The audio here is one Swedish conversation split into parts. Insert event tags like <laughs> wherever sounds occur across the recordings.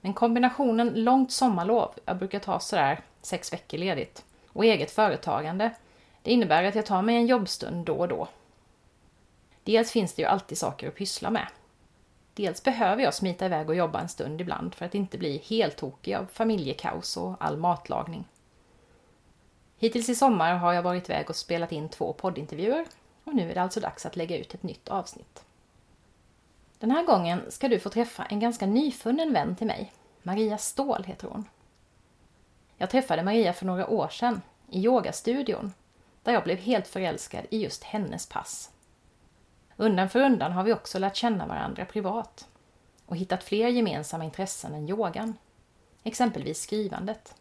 Men kombinationen långt sommarlov, jag brukar ta sådär sex veckor ledigt, och eget företagande, det innebär att jag tar mig en jobbstund då och då. Dels finns det ju alltid saker att pyssla med. Dels behöver jag smita iväg och jobba en stund ibland för att inte bli helt tokig av familjekaos och all matlagning. Hittills i sommar har jag varit iväg och spelat in två poddintervjuer och nu är det alltså dags att lägga ut ett nytt avsnitt. Den här gången ska du få träffa en ganska nyfunnen vän till mig. Maria Ståhl heter hon. Jag träffade Maria för några år sedan i yogastudion där jag blev helt förälskad i just hennes pass. Undan för undan har vi också lärt känna varandra privat och hittat fler gemensamma intressen än yogan. Exempelvis skrivandet.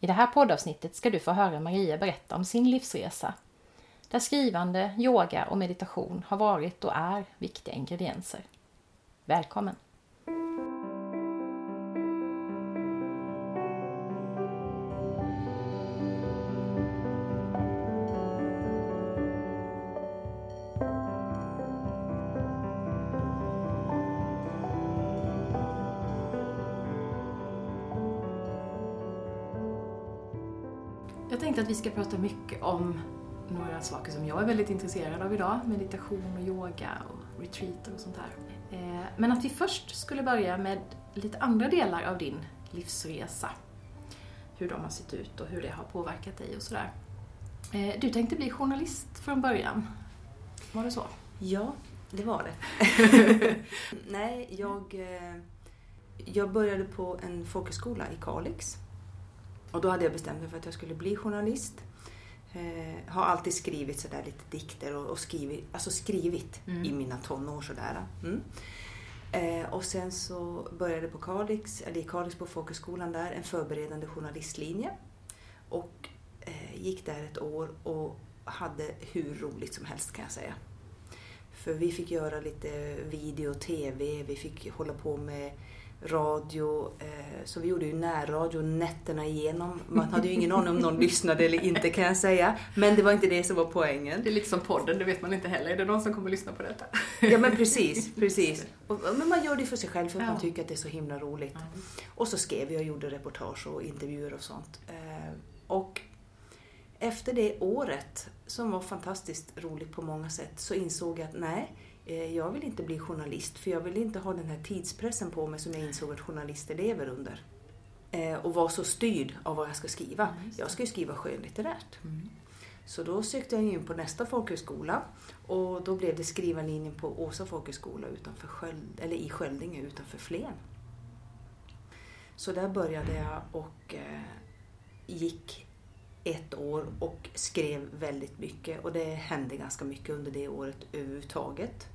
I det här poddavsnittet ska du få höra Maria berätta om sin livsresa där skrivande, yoga och meditation har varit och är viktiga ingredienser. Välkommen! Tänkte att vi ska prata mycket om några saker som jag är väldigt intresserad av idag. Meditation och yoga och retreater och sånt här. Eh, men att vi först skulle börja med lite andra delar av din livsresa. Hur de har sett ut och hur det har påverkat dig och sådär. Eh, du tänkte bli journalist från början. Var det så? Ja, det var det. <laughs> Nej, jag, eh, jag började på en folkhögskola i Kalix. Och då hade jag bestämt mig för att jag skulle bli journalist. Eh, har alltid skrivit sådär lite dikter och, och skrivit, alltså skrivit Mm. i mina tonår sådär. Mm. Eh, och sen så började på Kalix, eller i Kalix på folkhögskolan där, en förberedande journalistlinje. Och eh, gick där ett år och hade hur roligt som helst kan jag säga. För vi fick göra lite video och TV, vi fick hålla på med radio. Eh, så vi gjorde ju närradio nätterna igenom. Man hade ju ingen aning om någon lyssnade eller inte kan jag säga. Men det var inte det som var poängen. Det är lite som podden, det vet man inte heller. Är det någon som kommer lyssna på detta? Ja men precis, precis. Och, men man gör det för sig själv för att Ja. man tycker att det är så himla roligt. Och så skrev jag och gjorde reportage och intervjuer och sånt. Eh, och efter det året, som var fantastiskt roligt på många sätt, så insåg jag att nej, jag vill inte bli journalist för jag vill inte ha den här tidspressen på mig som jag insåg att journalister lever under. Eh, Och vara så styrd av vad jag ska skriva. Jag ska ju skriva skönlitterärt. Mm. Så då sökte jag in på nästa folkhögskola och då blev det skrivarlinjen på Åsa folkhögskola utanför Sköld, eller i Sköldinge utanför Flen. Så där började jag och eh, gick ett år och skrev väldigt mycket och det hände ganska mycket under det året överhuvudtaget.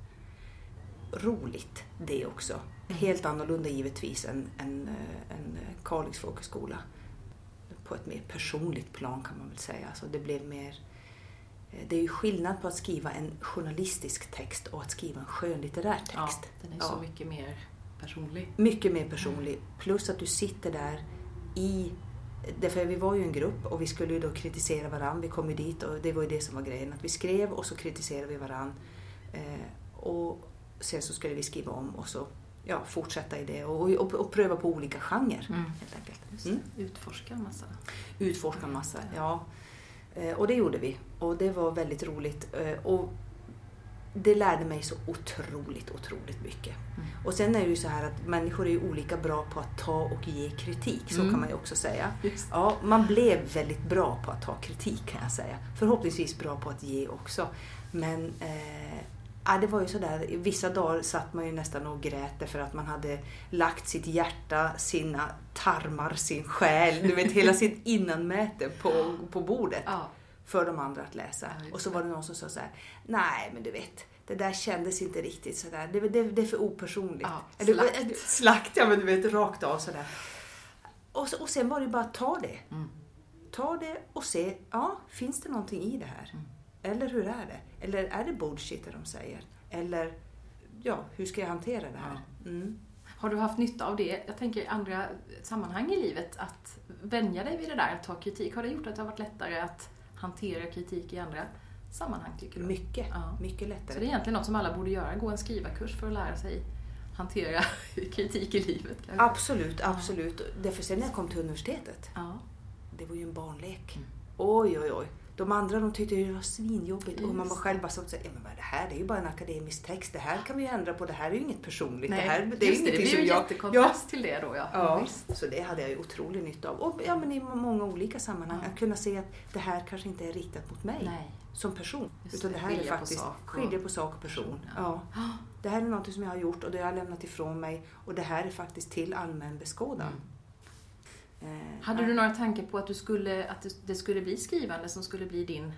Roligt det också. Helt annorlunda givetvis än, än, eh, än Kalix folkhögskola. På ett mer personligt plan kan man väl säga. Alltså det blev mer eh, det är ju skillnad på att skriva en journalistisk text och att skriva en skönlitterär text. Ja, den är Ja. så mycket mer personlig. Mycket mer personlig. Plus att du sitter där i... Därför vi var ju en grupp och vi skulle ju då kritisera varandra. Vi kom ju dit och det var ju det som var grejen. Att vi skrev och så kritiserade vi varandra. Eh, och sen så skulle vi skriva om och så ja, fortsätta i det och, och, och pröva på olika genrer Mm. helt enkelt. Just Mm. Utforska en massa. Utforska en massa, ja. Eh, Och det gjorde vi. Och det var väldigt roligt. Eh, Och det lärde mig så otroligt, otroligt mycket. Mm. Och sen är det ju så här att människor är ju olika bra på att ta och ge kritik. Så Mm. kan man ju också säga. Just. Ja, man blev väldigt bra på att ta kritik kan jag säga. Förhoppningsvis bra på att ge också. Men eh, ja, det var ju sådär, vissa dagar satt man ju nästan och grät därför att man hade lagt sitt hjärta, sina tarmar, sin själ, du vet hela sitt <laughs> innanmäte på, på bordet. Ja. för de andra att läsa. Ja, och så var det någon som sa så här, nej men du vet, det där kändes inte riktigt sådär, det, det, det är för opersonligt. Ja, slakt. <laughs> slakt, ja men du vet, rakt av sådär. Och, och sen var det bara att ta det. Mm. Ta det och se, ja, finns det någonting i det här? Mm. Eller hur är det? Eller är det bullshit det de säger? Eller, ja, hur ska jag hantera det här? Mm. Har du haft nytta av det, jag tänker i andra sammanhang i livet, att vänja dig vid det där att ta kritik? Har det gjort att det har varit lättare att hantera kritik i andra sammanhang, tycker du? Mycket, Ja. mycket Så lättare. det är egentligen något som alla borde göra, gå en skrivarkurs för att lära sig hantera <laughs> kritik i livet. kanske? Absolut, absolut. Därför sen när jag kom till universitetet, Ja. det var ju en barnlek. Mm. Oj, oj, oj. De andra de tyckte det var svinjobbigt och man var själv bara så att säga, ja, men vad är det här? Det är ju bara en akademisk text. Det här kan vi ändra på. Det här är ju inget personligt. Nej, det här det är just det, det blir ju jättekontrast till det då ja. Ja, Visst. så det hade jag ju otrolig nytta av. Och ja, men i många olika sammanhang. Ja. Att kunna se att det här kanske inte är riktat mot mig Nej. som person. Just utan det, här är faktiskt skilja på sak och person. Ja. Ja. Det här är något som jag har gjort och det har jag lämnat ifrån mig. Och det här är faktiskt till allmän beskådan. Mm. Eh, Hade du några tankar på att, du skulle, att det- skulle bli skrivande som skulle bli din,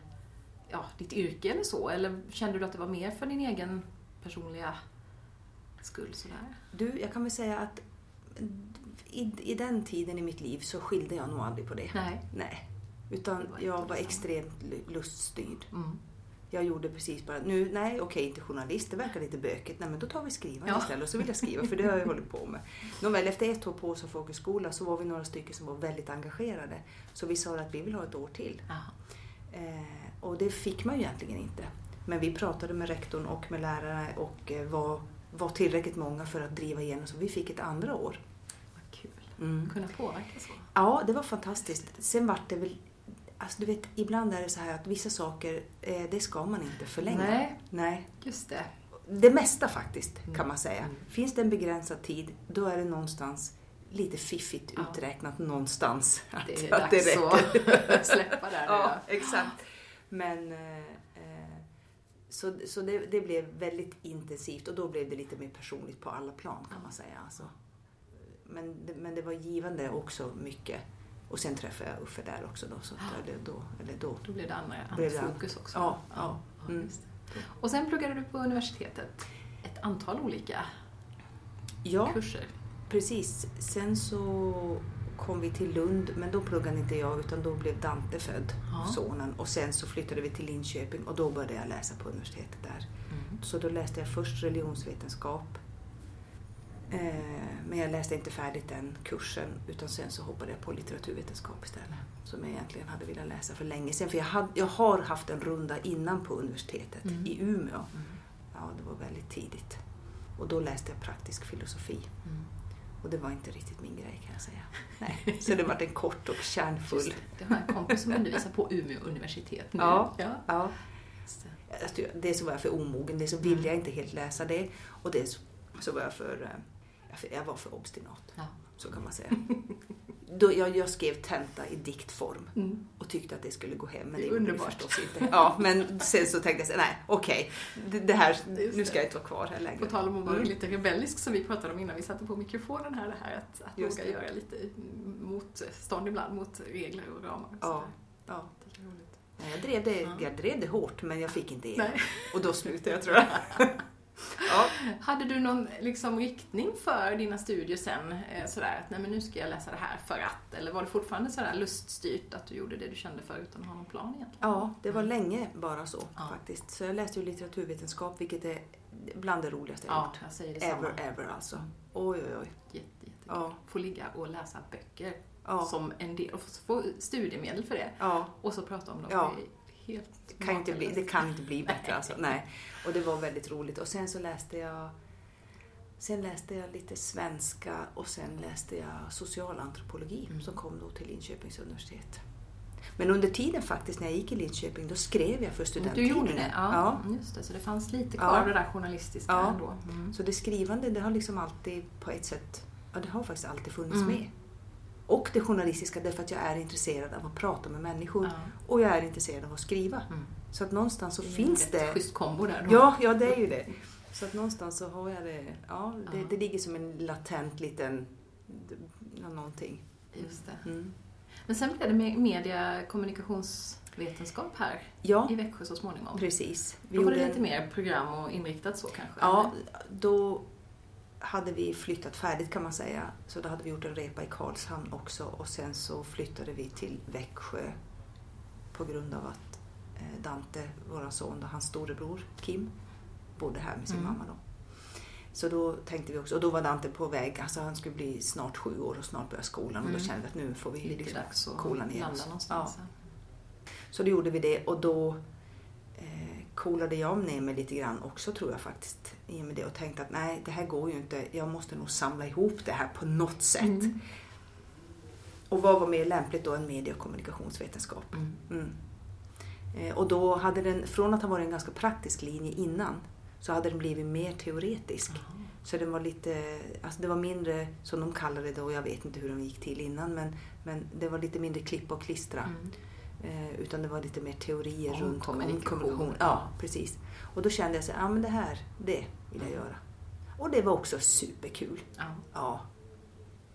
ja, ditt yrke eller så? Eller kände du att det var mer för din egen personliga skull? Sådär? Du, jag kan väl säga att i, i den tiden i mitt liv så skilde jag nog aldrig på det. Nej. Nej. Utan Det var jag var intressant. extremt lu- luststyrd. Mm. Jag gjorde precis bara, nu, nej okej inte journalist, det verkar lite bökigt, nej men då tar vi skrivande Ja. istället och så vill jag skriva för det har jag hållit på med. Nåväl, efter ett år på Åsa folkhögskola så var vi några stycken som var väldigt engagerade. Så vi sa att vi vill ha ett år till. Eh, och det fick man ju egentligen inte. Men vi pratade med rektorn och med lärare och eh, var, var tillräckligt många för att driva igenom så vi fick ett andra år. Vad kul. Mm. Kunna påverka så. Ja, det var fantastiskt. Sen vart det väl... Alltså du vet, ibland är det så här att vissa saker, eh, det ska man inte förlänga. Nej. Nej. Just det. Det mesta faktiskt, Mm. kan man säga. Mm. Finns det en begränsad tid, då är det någonstans lite fiffigt Ja. uträknat någonstans. Att, Det är att det dags räcker. att <laughs> släppa där. Ja, exakt. Men eh, eh, så, så det, det blev väldigt intensivt och då blev det lite mer personligt på alla plan kan man säga. Alltså. Men, det, men det var givande också mycket. Och sen träffade jag Uffe där också då. Så att det, då, eller då. Då blev det andra, annat fokus också. Ja, ja. ja Mm. Och sen pluggade du på universitetet ett antal olika Ja, kurser. precis. Sen så kom vi till Lund, men då pluggade inte jag utan då blev Dante född, Ja. sonen. Och sen så flyttade vi till Linköping och då började jag läsa på universitetet där. Mm. Så då läste jag först religionsvetenskap. Eh, men jag läste inte färdigt den kursen utan sen så hoppade jag på litteraturvetenskap istället. Som jag egentligen hade velat läsa för länge sedan. För jag, hade, jag har haft en runda innan på universitetet Mm. i Umeå. Mm. Ja, det var väldigt tidigt. Och då läste jag praktisk filosofi. Mm. Och det var inte riktigt min grej kan jag säga. Nej. Så det var en kort och kärnfull. Det. Har en kompis som undervisar på Umeå universitet nu. Ja. ja. Ja, dels så var jag för omogen, dels så ville jag inte helt läsa det. Och dels så var jag för, eh, jag för- jag var för obstinat. Ja. Så kan man säga. Då jag, jag skrev tenta i diktform Mm. och tyckte att det skulle gå hem. Men Det det, är gjorde det underbart. förstås inte. Ja, men sen så tänkte jag så, nej okej, det, det här, Just nu ska jag inte vara kvar här längre. På tal om att vara Mm. lite rebellisk som vi pratade om innan vi satte på mikrofonen här, det här att, att våga det. göra lite motstånd ibland mot regler och ramar. och Ja, ja. Det är roligt. Jag drev, det, Ja. jag drev det hårt men jag fick inte igenom. Nej. Och då slutade jag tror jag. <laughs> ja. Hade du någon liksom, riktning för dina studier sen? Eh, sådär att nej, men nu ska jag läsa det här för att? Eller var det fortfarande sådär luststyrt att du gjorde det du kände för utan att ha någon plan egentligen? ja, det var länge bara så Ja. faktiskt. Så jag läste ju litteraturvetenskap vilket är bland det roligaste jag Ja, gjort. jag säger detsamma. Ever, ever alltså. Oj, oj, oj. Jätte, jättekul. Ja. Få ligga och läsa böcker Ja. som en del och få studiemedel för det. ja. Och så prata om dem. Ja. Helt Det kan, inte bli, det kan inte bli bättre alltså. Nej. Och det var väldigt roligt. Och sen så läste jag Sen läste jag lite svenska och sen läste jag socialantropologi Mm. som kom då till Linköpings universitet. Men under tiden faktiskt när jag gick i Linköping då skrev jag för Du studenttidningen. gjorde det? Ja, ja. Just det. Så det fanns lite Ja. kvar av det där journalistiska Ja. ändå. Mm. Så det skrivande det har liksom alltid på ett sätt, ja det har faktiskt alltid funnits Mm. med. Och det journalistiska därför att jag är intresserad av att prata med människor Ja. och jag är intresserad av att skriva. Mm. Så att någonstans så Det finns ett det schysst kombo där då. Ja, ja det är ju det. Så att någonstans så har jag det, ja, det, det ligger som en latent liten, någonting. Just det. Mm. Men sen blev det me- media kommunikations vetenskap här Ja, i Växjö så småningom. precis. Vi Då var det lite en- mer program och inriktat så kanske? Ja, då hade vi flyttat färdigt kan man säga. Så då hade vi gjort en repa i Karlshamn också och sen så flyttade vi till Växjö på grund av att eh, Dante, vår son, och hans storebror Kim bodde här med sin Mm. mamma då. Så då tänkte vi också, och då var Dante på väg, alltså han skulle bli snart sju år och snart börja skolan och Mm. då kände vi att nu får vi Lite liksom dags att ner oss. någonstans. Så då gjorde vi det och då coolade jag ner mig lite grann också tror jag faktiskt i och med det och tänkte att nej det här går ju inte, jag måste nog samla ihop det här på något sätt. Mm. Och vad var mer lämpligt då än medie och kommunikationsvetenskap? Mm. Mm. Eh, och då hade den, från att ha varit en ganska praktisk linje innan, så hade den blivit mer teoretisk. Jaha. Så den var lite, alltså det var mindre, som de kallade det då, jag vet inte hur de gick till innan, men, men det var lite mindre klippa och klistra. Mm. Eh, utan det var lite mer teorier Om runt kommunikation. Ja, precis. Och då kände jag så här, ja men det här, det vill jag göra. Och det var också superkul. Ja. Ja,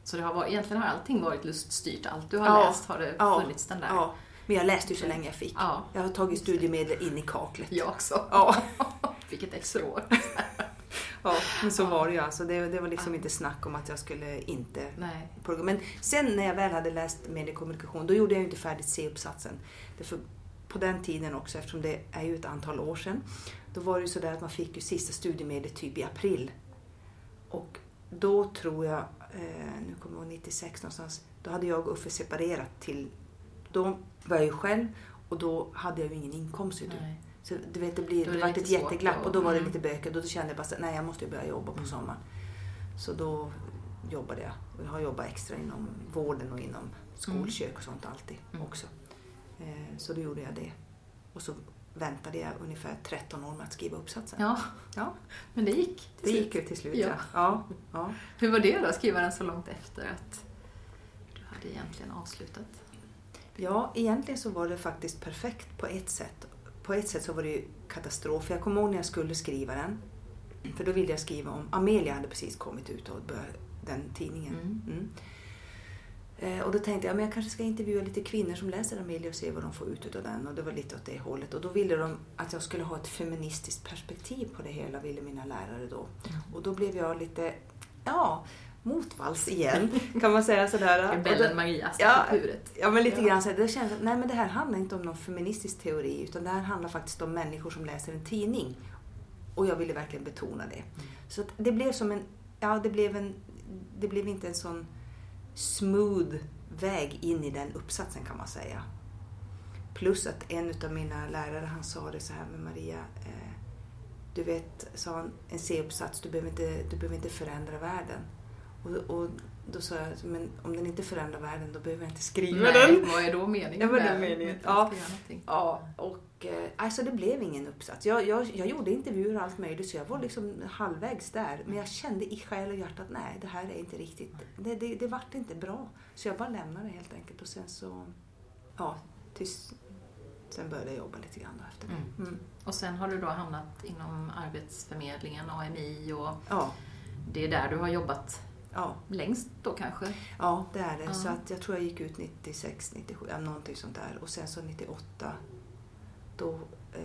Så det har varit, egentligen har allting varit luststyrt. Allt du har Ja. läst har det funnits den där. ja. Men jag läste ju så länge jag fick. Ja. Jag har tagit studiemedel in i kaklet. Jag också. Ja, Fick ett extra år. Ja men så var det ju. Alltså, det, det var liksom inte snack om att jag skulle inte Nej. program. Men sen när jag väl hade läst mediekommunikation, då gjorde jag ju inte färdigt C-uppsatsen. Därför på den tiden också, eftersom det är ju ett antal år sedan, då var det ju sådär att man fick ju sista studiemedlet typ i april. Och då tror jag, eh, nu kommer jag ihåg 96 någonstans, då hade jag och Uffe separerat till, då var jag ju själv och då hade jag ju ingen inkomst. Nej. Så du vet, det, blir, det det vart ett jätteglapp och då var det mm. lite bökigt och då kände jag bara att nej, jag måste börja jobba på Mm. sommaren. Så då jobbade jag. Och jag har jobbat extra inom vården och inom skolkök och sånt alltid Mm. också. Eh, Så då gjorde jag det. Och så väntade jag ungefär 13 år med att skriva uppsatsen. Ja, Ja, men det gick. till det slut. gick ju till slut. Ja. Ja, ja. Hur var det då, att skriva den så långt efter att du hade egentligen avslutat? ja, egentligen så var det faktiskt perfekt på ett sätt. På ett sätt så var det ju katastrof. För Jag kommer ihåg när jag skulle skriva den. För då ville jag skriva om, Amelia hade precis kommit ut och börjat, den tidningen. Mm. Mm. Eh, och då tänkte jag men jag kanske ska intervjua lite kvinnor som läser Amelia och se vad de får ut av den. Och det var lite åt det hållet. Och då ville de att jag skulle ha ett feministiskt perspektiv på det hela, ville mina lärare då. Mm. Och då blev jag lite, ja, motvalls igen kan man säga sådär. Rebellen Maria stack Ja. Ja, men lite Ja. grann så det känns att nej, men det här handlar inte om någon feministisk teori utan det här handlar faktiskt om människor som läser en tidning. Och jag ville verkligen betona det. Så att det blev som en, ja det blev en, det blev inte en sån smooth väg in i den uppsatsen kan man säga. Plus att en av mina lärare han sa det så här med Maria, eh, du vet, sa han, en C-uppsats, du behöver inte, du behöver inte förändra världen. Och, och då sa jag, men om den inte förändrar världen då behöver jag inte skriva Nej, den. vad är då meningen vad är med meningen? med Ja. Ja, och eh, alltså det blev ingen uppsats. Jag, jag, jag gjorde intervjuer och allt möjligt så jag var liksom halvvägs där. Men jag kände i själ och hjärta att nej, det här är inte riktigt, det, det, det vart inte bra. Så jag bara lämnade helt enkelt och sen så, ja, tills, sen började jag jobba lite grann efter det. Mm. Mm. Och sen har du då hamnat inom Arbetsförmedlingen, AMI och Ja, det är där du har jobbat ja, längst då kanske? ja, det är det. Ja. Så att jag tror jag gick ut 96, 97, ja, någonting sånt där. Och sen så 98, då eh,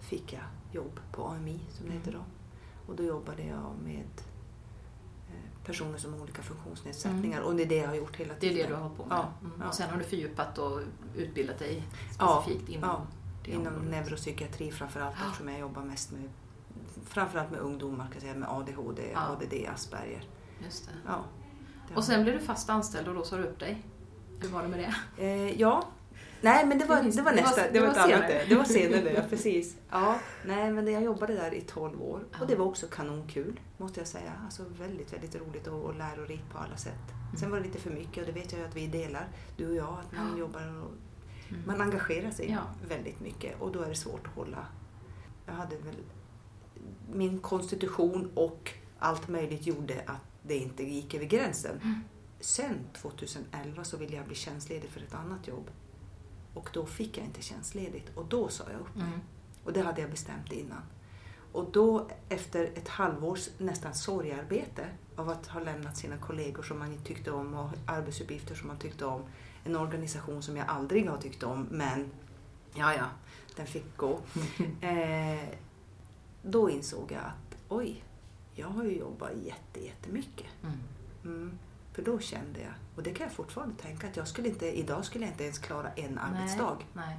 fick jag jobb på AMI som det Mm. heter då. Och då jobbade jag med eh, personer som har olika funktionsnedsättningar och det är det jag har gjort hela Mm. Det är tiden. det du har hållit på med? Ja, Mm. ja. Och sen har du fördjupat och utbildat dig Ja, specifikt inom ja. det Inom området. neuropsykiatri framförallt Ja. eftersom jag jobbar mest med framförallt med ungdomar kan säga, med ADHD, Ja. ADD, Asperger. Just det. Ja, Och sen blev du fast anställd och då sa du upp dig. Hur var det med det? Eh, ja. Nej, men det var, Det var det var- nästa. det var, ett annat senare. det. Var senare, ja <laughs> precis. Ja, nej, men jag jobbade där i 12 år och det var också kanonkul, måste jag säga. Alltså väldigt, väldigt roligt och, och lärorikt på alla sätt. Sen var det lite för mycket och det vet jag ju att vi delar, du och jag, att man Ja. jobbar och Mm. man engagerar sig Ja. väldigt mycket och då är det svårt att hålla. Jag hade väl min konstitution och allt möjligt gjorde att det inte gick över gränsen. Mm. Sen 2011 så ville jag bli tjänstledig för ett annat jobb. Och då fick jag inte tjänstledigt och då sa jag upp mig. Mm. Och det hade jag bestämt innan. Och då efter ett halvårs nästan sorgarbete av att ha lämnat sina kollegor som man tyckte om och arbetsuppgifter som man tyckte om en organisation som jag aldrig har tyckt om, men ja, ja, den fick gå. <laughs> eh, då insåg jag att oj, jag har ju jobbat jätte, jättemycket. Mm. Mm. För då kände jag, och det kan jag fortfarande tänka, att jag skulle inte, idag skulle jag inte ens klara en arbetsdag. Nej.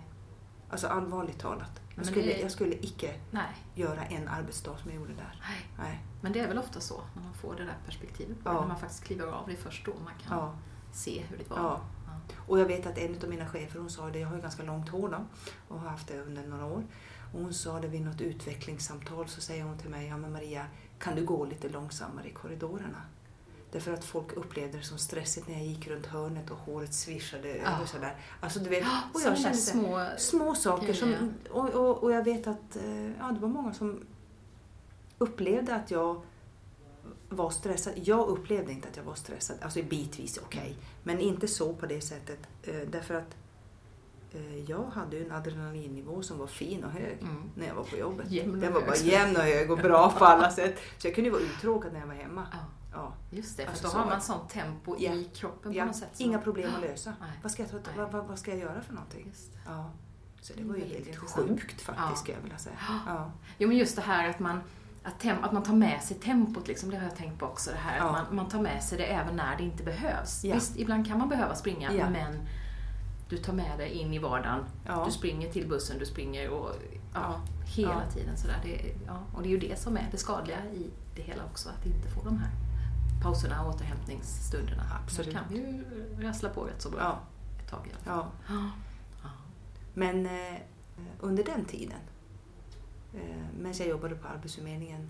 Alltså allvarligt talat. Jag skulle, det- jag skulle icke Nej. göra en arbetsdag som jag gjorde där. Nej. Nej. Men det är väl ofta så när man får det där perspektivet på Ja. När man faktiskt kliver av det är först då man kan Ja. se hur det var. Ja. Ja. Och jag vet att en av mina chefer, hon sa det, jag har ju ganska långt hår då och har haft det under några år. Och hon sa det vid något utvecklingssamtal så säger hon till mig, ja men Maria, kan du gå lite långsammare i korridorerna? Därför att folk upplevde det som stressigt när jag gick runt hörnet och håret svischade Ja. över sådär. Alltså du vet, och Sådana jag kände små... små saker som, och, och, och jag vet att eh, ja, det var många som upplevde att jag var stressad. Jag upplevde inte att jag var stressad, alltså bitvis okej, men inte så på det sättet eh, därför att jag hade ju en adrenalinnivå som var fin och hög Mm. när jag var på jobbet. Jämn Den var hög. bara jämn och hög och bra på alla sätt. Så jag kunde ju vara uttråkad när jag var hemma. Ja, Ja. just det. För Alltså då har man sånt tempo Ja. i kroppen på Ja, något sätt. inga problem att lösa. <gasps> Nej. Vad ska, jag ta, vad, vad, vad ska jag göra för någonting? Just det. Ja. Så det var ju helt intressant. sjukt faktiskt Ja. skulle jag vilja säga. <gasps> Ja. Jo men just det här att man, att, tem, att man tar med sig tempot, liksom, det har jag tänkt på också. Det här Ja. att man, man tar med sig det även när det inte behövs. Ja. Visst, ibland kan man behöva springa, Ja. men du tar med det in i vardagen. Ja. Du springer till bussen, du springer och ja, Ja. hela Ja. tiden sådär. Det, ja, och det är ju det som är det skadliga i det hela också, att inte få de här pauserna och återhämtningsstunderna. Absolut. Då kan vi ju rassla på rätt så bra Ja. ett tag i alla fall. Ja. Ja. Men eh, under den tiden, eh, medan jag jobbade på Arbetsförmedlingen,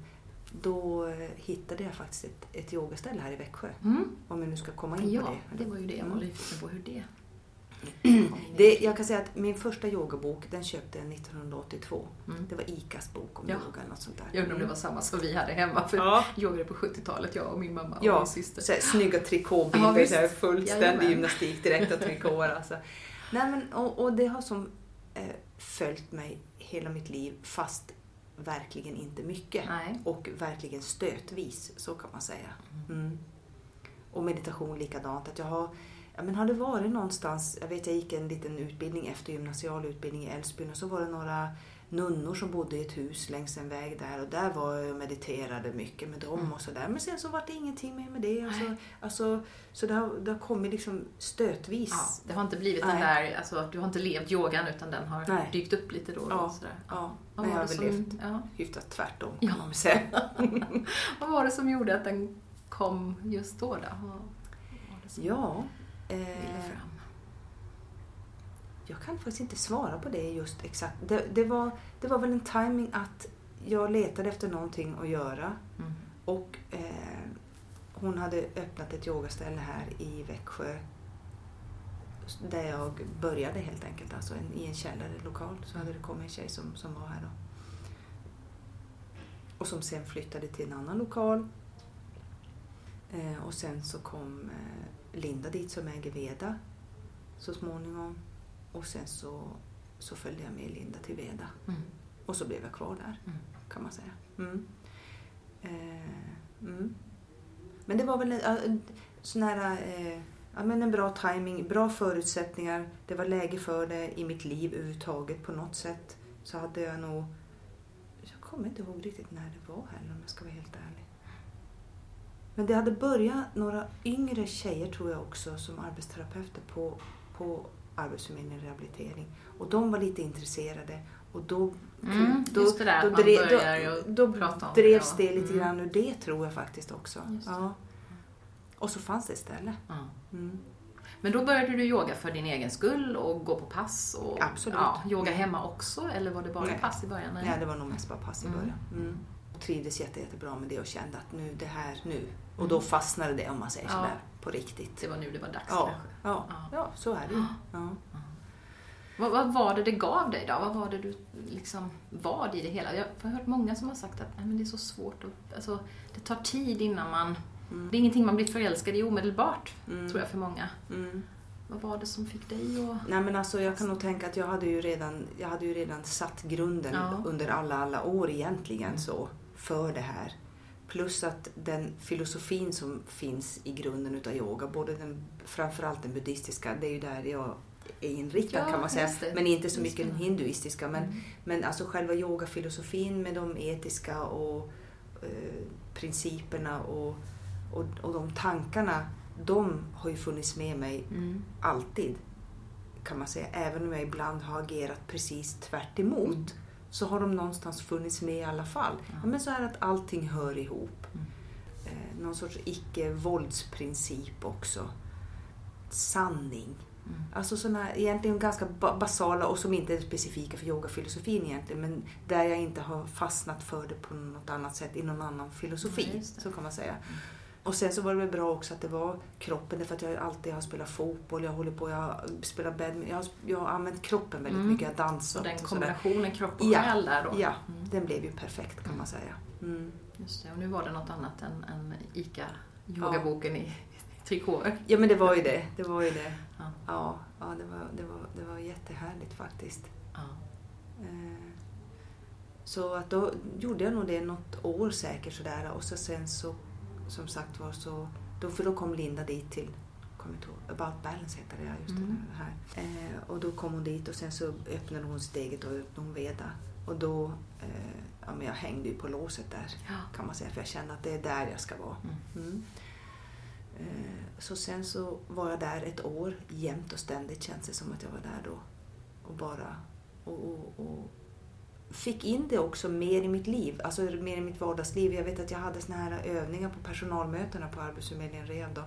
då eh, hittade jag faktiskt ett, ett yogaställe här i Växjö. Mm. Om vi nu ska komma in på Ja, det. det var ju det jag var Mm. nyfiken på, hur det <clears throat> det. Jag kan säga att min första yogabok, den köpte jag 1982. Mm. Det var ICAs bok om Ja. yoga eller något sånt där. Jag undrar om det var samma som vi hade hemma, för Ja. jag joggade på 70-talet, jag och min mamma och Ja, min syster. så här, snygga Ja, trikåbilder, här, fullständig gymnastik, direkta trikåer. Alltså. Nej, men, och, och det har som eh, följt mig hela mitt liv, fast verkligen inte mycket. Nej. Och verkligen stötvis, så kan man säga. Mm. Och meditation likadant. Att jag har, ja, men har det varit någonstans, jag vet jag gick en liten utbildning efter gymnasial utbildning i Älvsbyn och så var det några nunnor som bodde i ett hus längs en väg där och där var jag och mediterade mycket med dem Mm. och sådär. Men sen så var det ingenting mer med det. Och så, Nej. alltså, så det har, det har kommit liksom stötvis. Ja, det har inte blivit den Nej. där, alltså du har inte levt yogan utan den har Nej. dykt upp lite då och. Ja, Sådär. Ja, Vad men jag har väl som, levt ja. hyfsat tvärtom Ja. kan man väl säga. <laughs> Vad var det som gjorde att den kom just då? då? Vad ville eh, fram? Jag kan faktiskt inte svara på det just exakt. Det, det, var, det var väl en timing att jag letade efter någonting att göra Mm. och eh, hon hade öppnat ett yogaställe här i Växjö där jag började helt enkelt, alltså en, i en källarlokal så hade det kommit en tjej som, som var här då. Och som sen flyttade till en annan lokal. Eh, och sen så kom eh, Linda dit som äger Veda så småningom. Och sen så, så följde jag med Linda till Veda. Mm. Och så blev jag kvar där, Mm. kan man säga. Mm. Eh, mm. Men det var väl en, äh, sån här, eh, ja, men en bra timing, bra förutsättningar. Det var läge för det i mitt liv överhuvudtaget på något sätt. Så hade jag nog... Jag kommer inte ihåg riktigt när det var heller om jag ska vara helt ärlig. Men det hade börjat några yngre tjejer tror jag också som arbetsterapeuter på, på Arbetsförmedlingen rehabilitering. Och de var lite intresserade och då, Mm, då, det där då, drev- då, då drevs det. det lite mm. grann ur det tror jag faktiskt också. Ja. Och så fanns det istället. Mm. Men då började du yoga för din egen skull och gå på pass? Och, Absolut. Ja, yoga Mm. hemma också eller var det bara Nej. pass i början? Nej, det var nog mest bara pass i Mm. början. Mm. Och trivdes jätte, jättebra med det och kände att nu, det här nu. Och då fastnade det om man säger Ja. sådär på riktigt. Det var nu det var dags Ja, kanske? ja, Ja. ja, så är det ju. Ja. Vad, vad var det det gav dig då? Vad var det du liksom var i det hela? Jag har hört många som har sagt att Nej, men det är så svårt. Att, alltså, det tar tid innan man... Mm. Det är ingenting man blir förälskad i omedelbart, Mm. tror jag för många. Mm. Vad var det som fick dig att... Nej men alltså jag kan nog tänka att jag hade ju redan, jag hade ju redan satt grunden Ja. under alla, alla år egentligen Mm. så för det här. Plus att den filosofin som finns i grunden utav yoga, både den, framförallt den buddhistiska, det är ju där jag är inriktad Ja, kan man säga. Men inte så mycket den hinduistiska. Men, Mm. men alltså själva yogafilosofin med de etiska och eh, principerna och, och, och de tankarna, de har ju funnits med mig Mm. alltid. Kan man säga. Även om jag ibland har agerat precis tvärt emot Mm. Så har de någonstans funnits med i alla fall. Ja. Men så är att allting hör ihop. Mm. Eh, någon sorts icke-våldsprincip också. Sanning. Mm. Alltså sådana egentligen ganska ba- basala och som inte är specifika för yogafilosofin egentligen. Men där jag inte har fastnat för det på något annat sätt i någon annan filosofi. Ja, så kan man säga. Och sen så var det väl bra också att det var kroppen. Därför att jag alltid har spelat fotboll, jag håller på, jag har spelat badminton. Jag har, jag har använt kroppen väldigt Mm. mycket. Jag dansat Så den och kombinationen kropp och Ja. själ där då? Ja, Mm. den blev ju perfekt kan man säga. Mm. Just det, och nu var det något annat än, än ICA-yogaboken i trikåer. Ja men det var ju det. Det var ju det. Ja. Ja, ja det, var, det, var, det var jättehärligt faktiskt. Ja. Eh, Så att då gjorde jag nog det något år säkert sådär och så sen så som sagt var så då, för då kom Linda dit till kommer inte ihåg, About Balance heter det, ja, just Mm. det här. Eh, och då kom hon dit och sen så öppnade hon sitt eget och öppnade hon Veda. Och då, eh, ja men jag hängde ju på låset där Ja. kan man säga för jag kände att det är där jag ska vara. Mm. Mm. Eh, Så sen så var jag där ett år jämt och ständigt känns det som att jag var där då. Och bara och, och, och fick in det också mer i mitt liv, alltså mer i mitt vardagsliv. Jag vet att jag hade såna här övningar på personalmötena på Arbetsförmedlingen Rev. Då,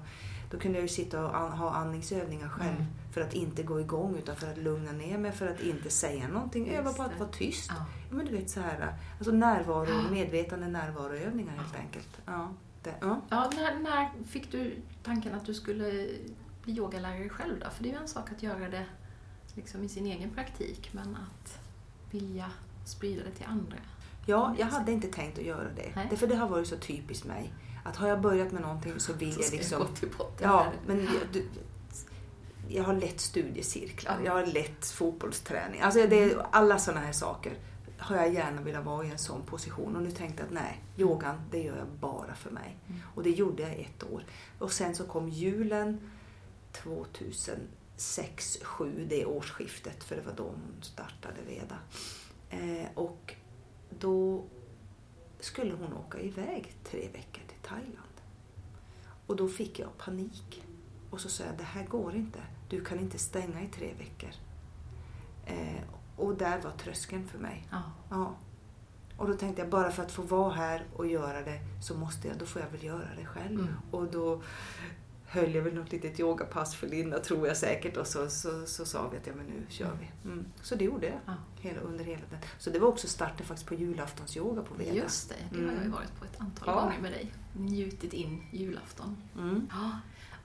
då kunde jag ju sitta och an, ha andningsövningar själv Mm. för att inte gå igång utan för att lugna ner mig, för att inte säga någonting. Öva på att vara tyst. Ja. Ja, men du vet så här, alltså närvaro, Ja. medvetande närvaroövningar helt Ja. enkelt. Ja, det, ja. Ja, när, när fick du tanken att du skulle bli yogalärare själv då? För det är ju en sak att göra det liksom i sin egen praktik, men att vilja sprida det till andra. Ja, jag hade inte tänkt att göra det. Nej. Därför det har varit så typiskt mig. Att har jag börjat med någonting så vill Så jag liksom... gå till botten Ja, men jag, du, jag har lett studiecirklar, Ja. jag har lett fotbollsträning. Alltså det, alla sådana här saker har jag gärna velat vara i en sån position. Och nu tänkte jag att nej, yogan det gör jag bara för mig. Mm. Och det gjorde jag ett år. Och sen så kom julen 2006 7 det årsskiftet, för det var då hon startade Veda. Eh, och då skulle hon åka iväg tre veckor till Thailand. Och då fick jag panik. Och så sa jag, det här går inte. Du kan inte stänga i tre veckor. Eh, och där var tröskeln för mig. Ja. Ja. Och då tänkte jag, bara för att få vara här och göra det så måste jag, då får jag väl göra det själv. Mm. Och då höll jag väl något litet yogapass för Linda tror jag säkert och så, så, så sa vi att ja men nu kör vi. Mm. Så det gjorde jag Ja. hela, under hela den. Så det var också starten faktiskt på julaftonsyoga på Veda. Just det, det har jag ju Mm. varit på ett antal Ja. gånger med dig. Njutit in julafton. Mm. Ja.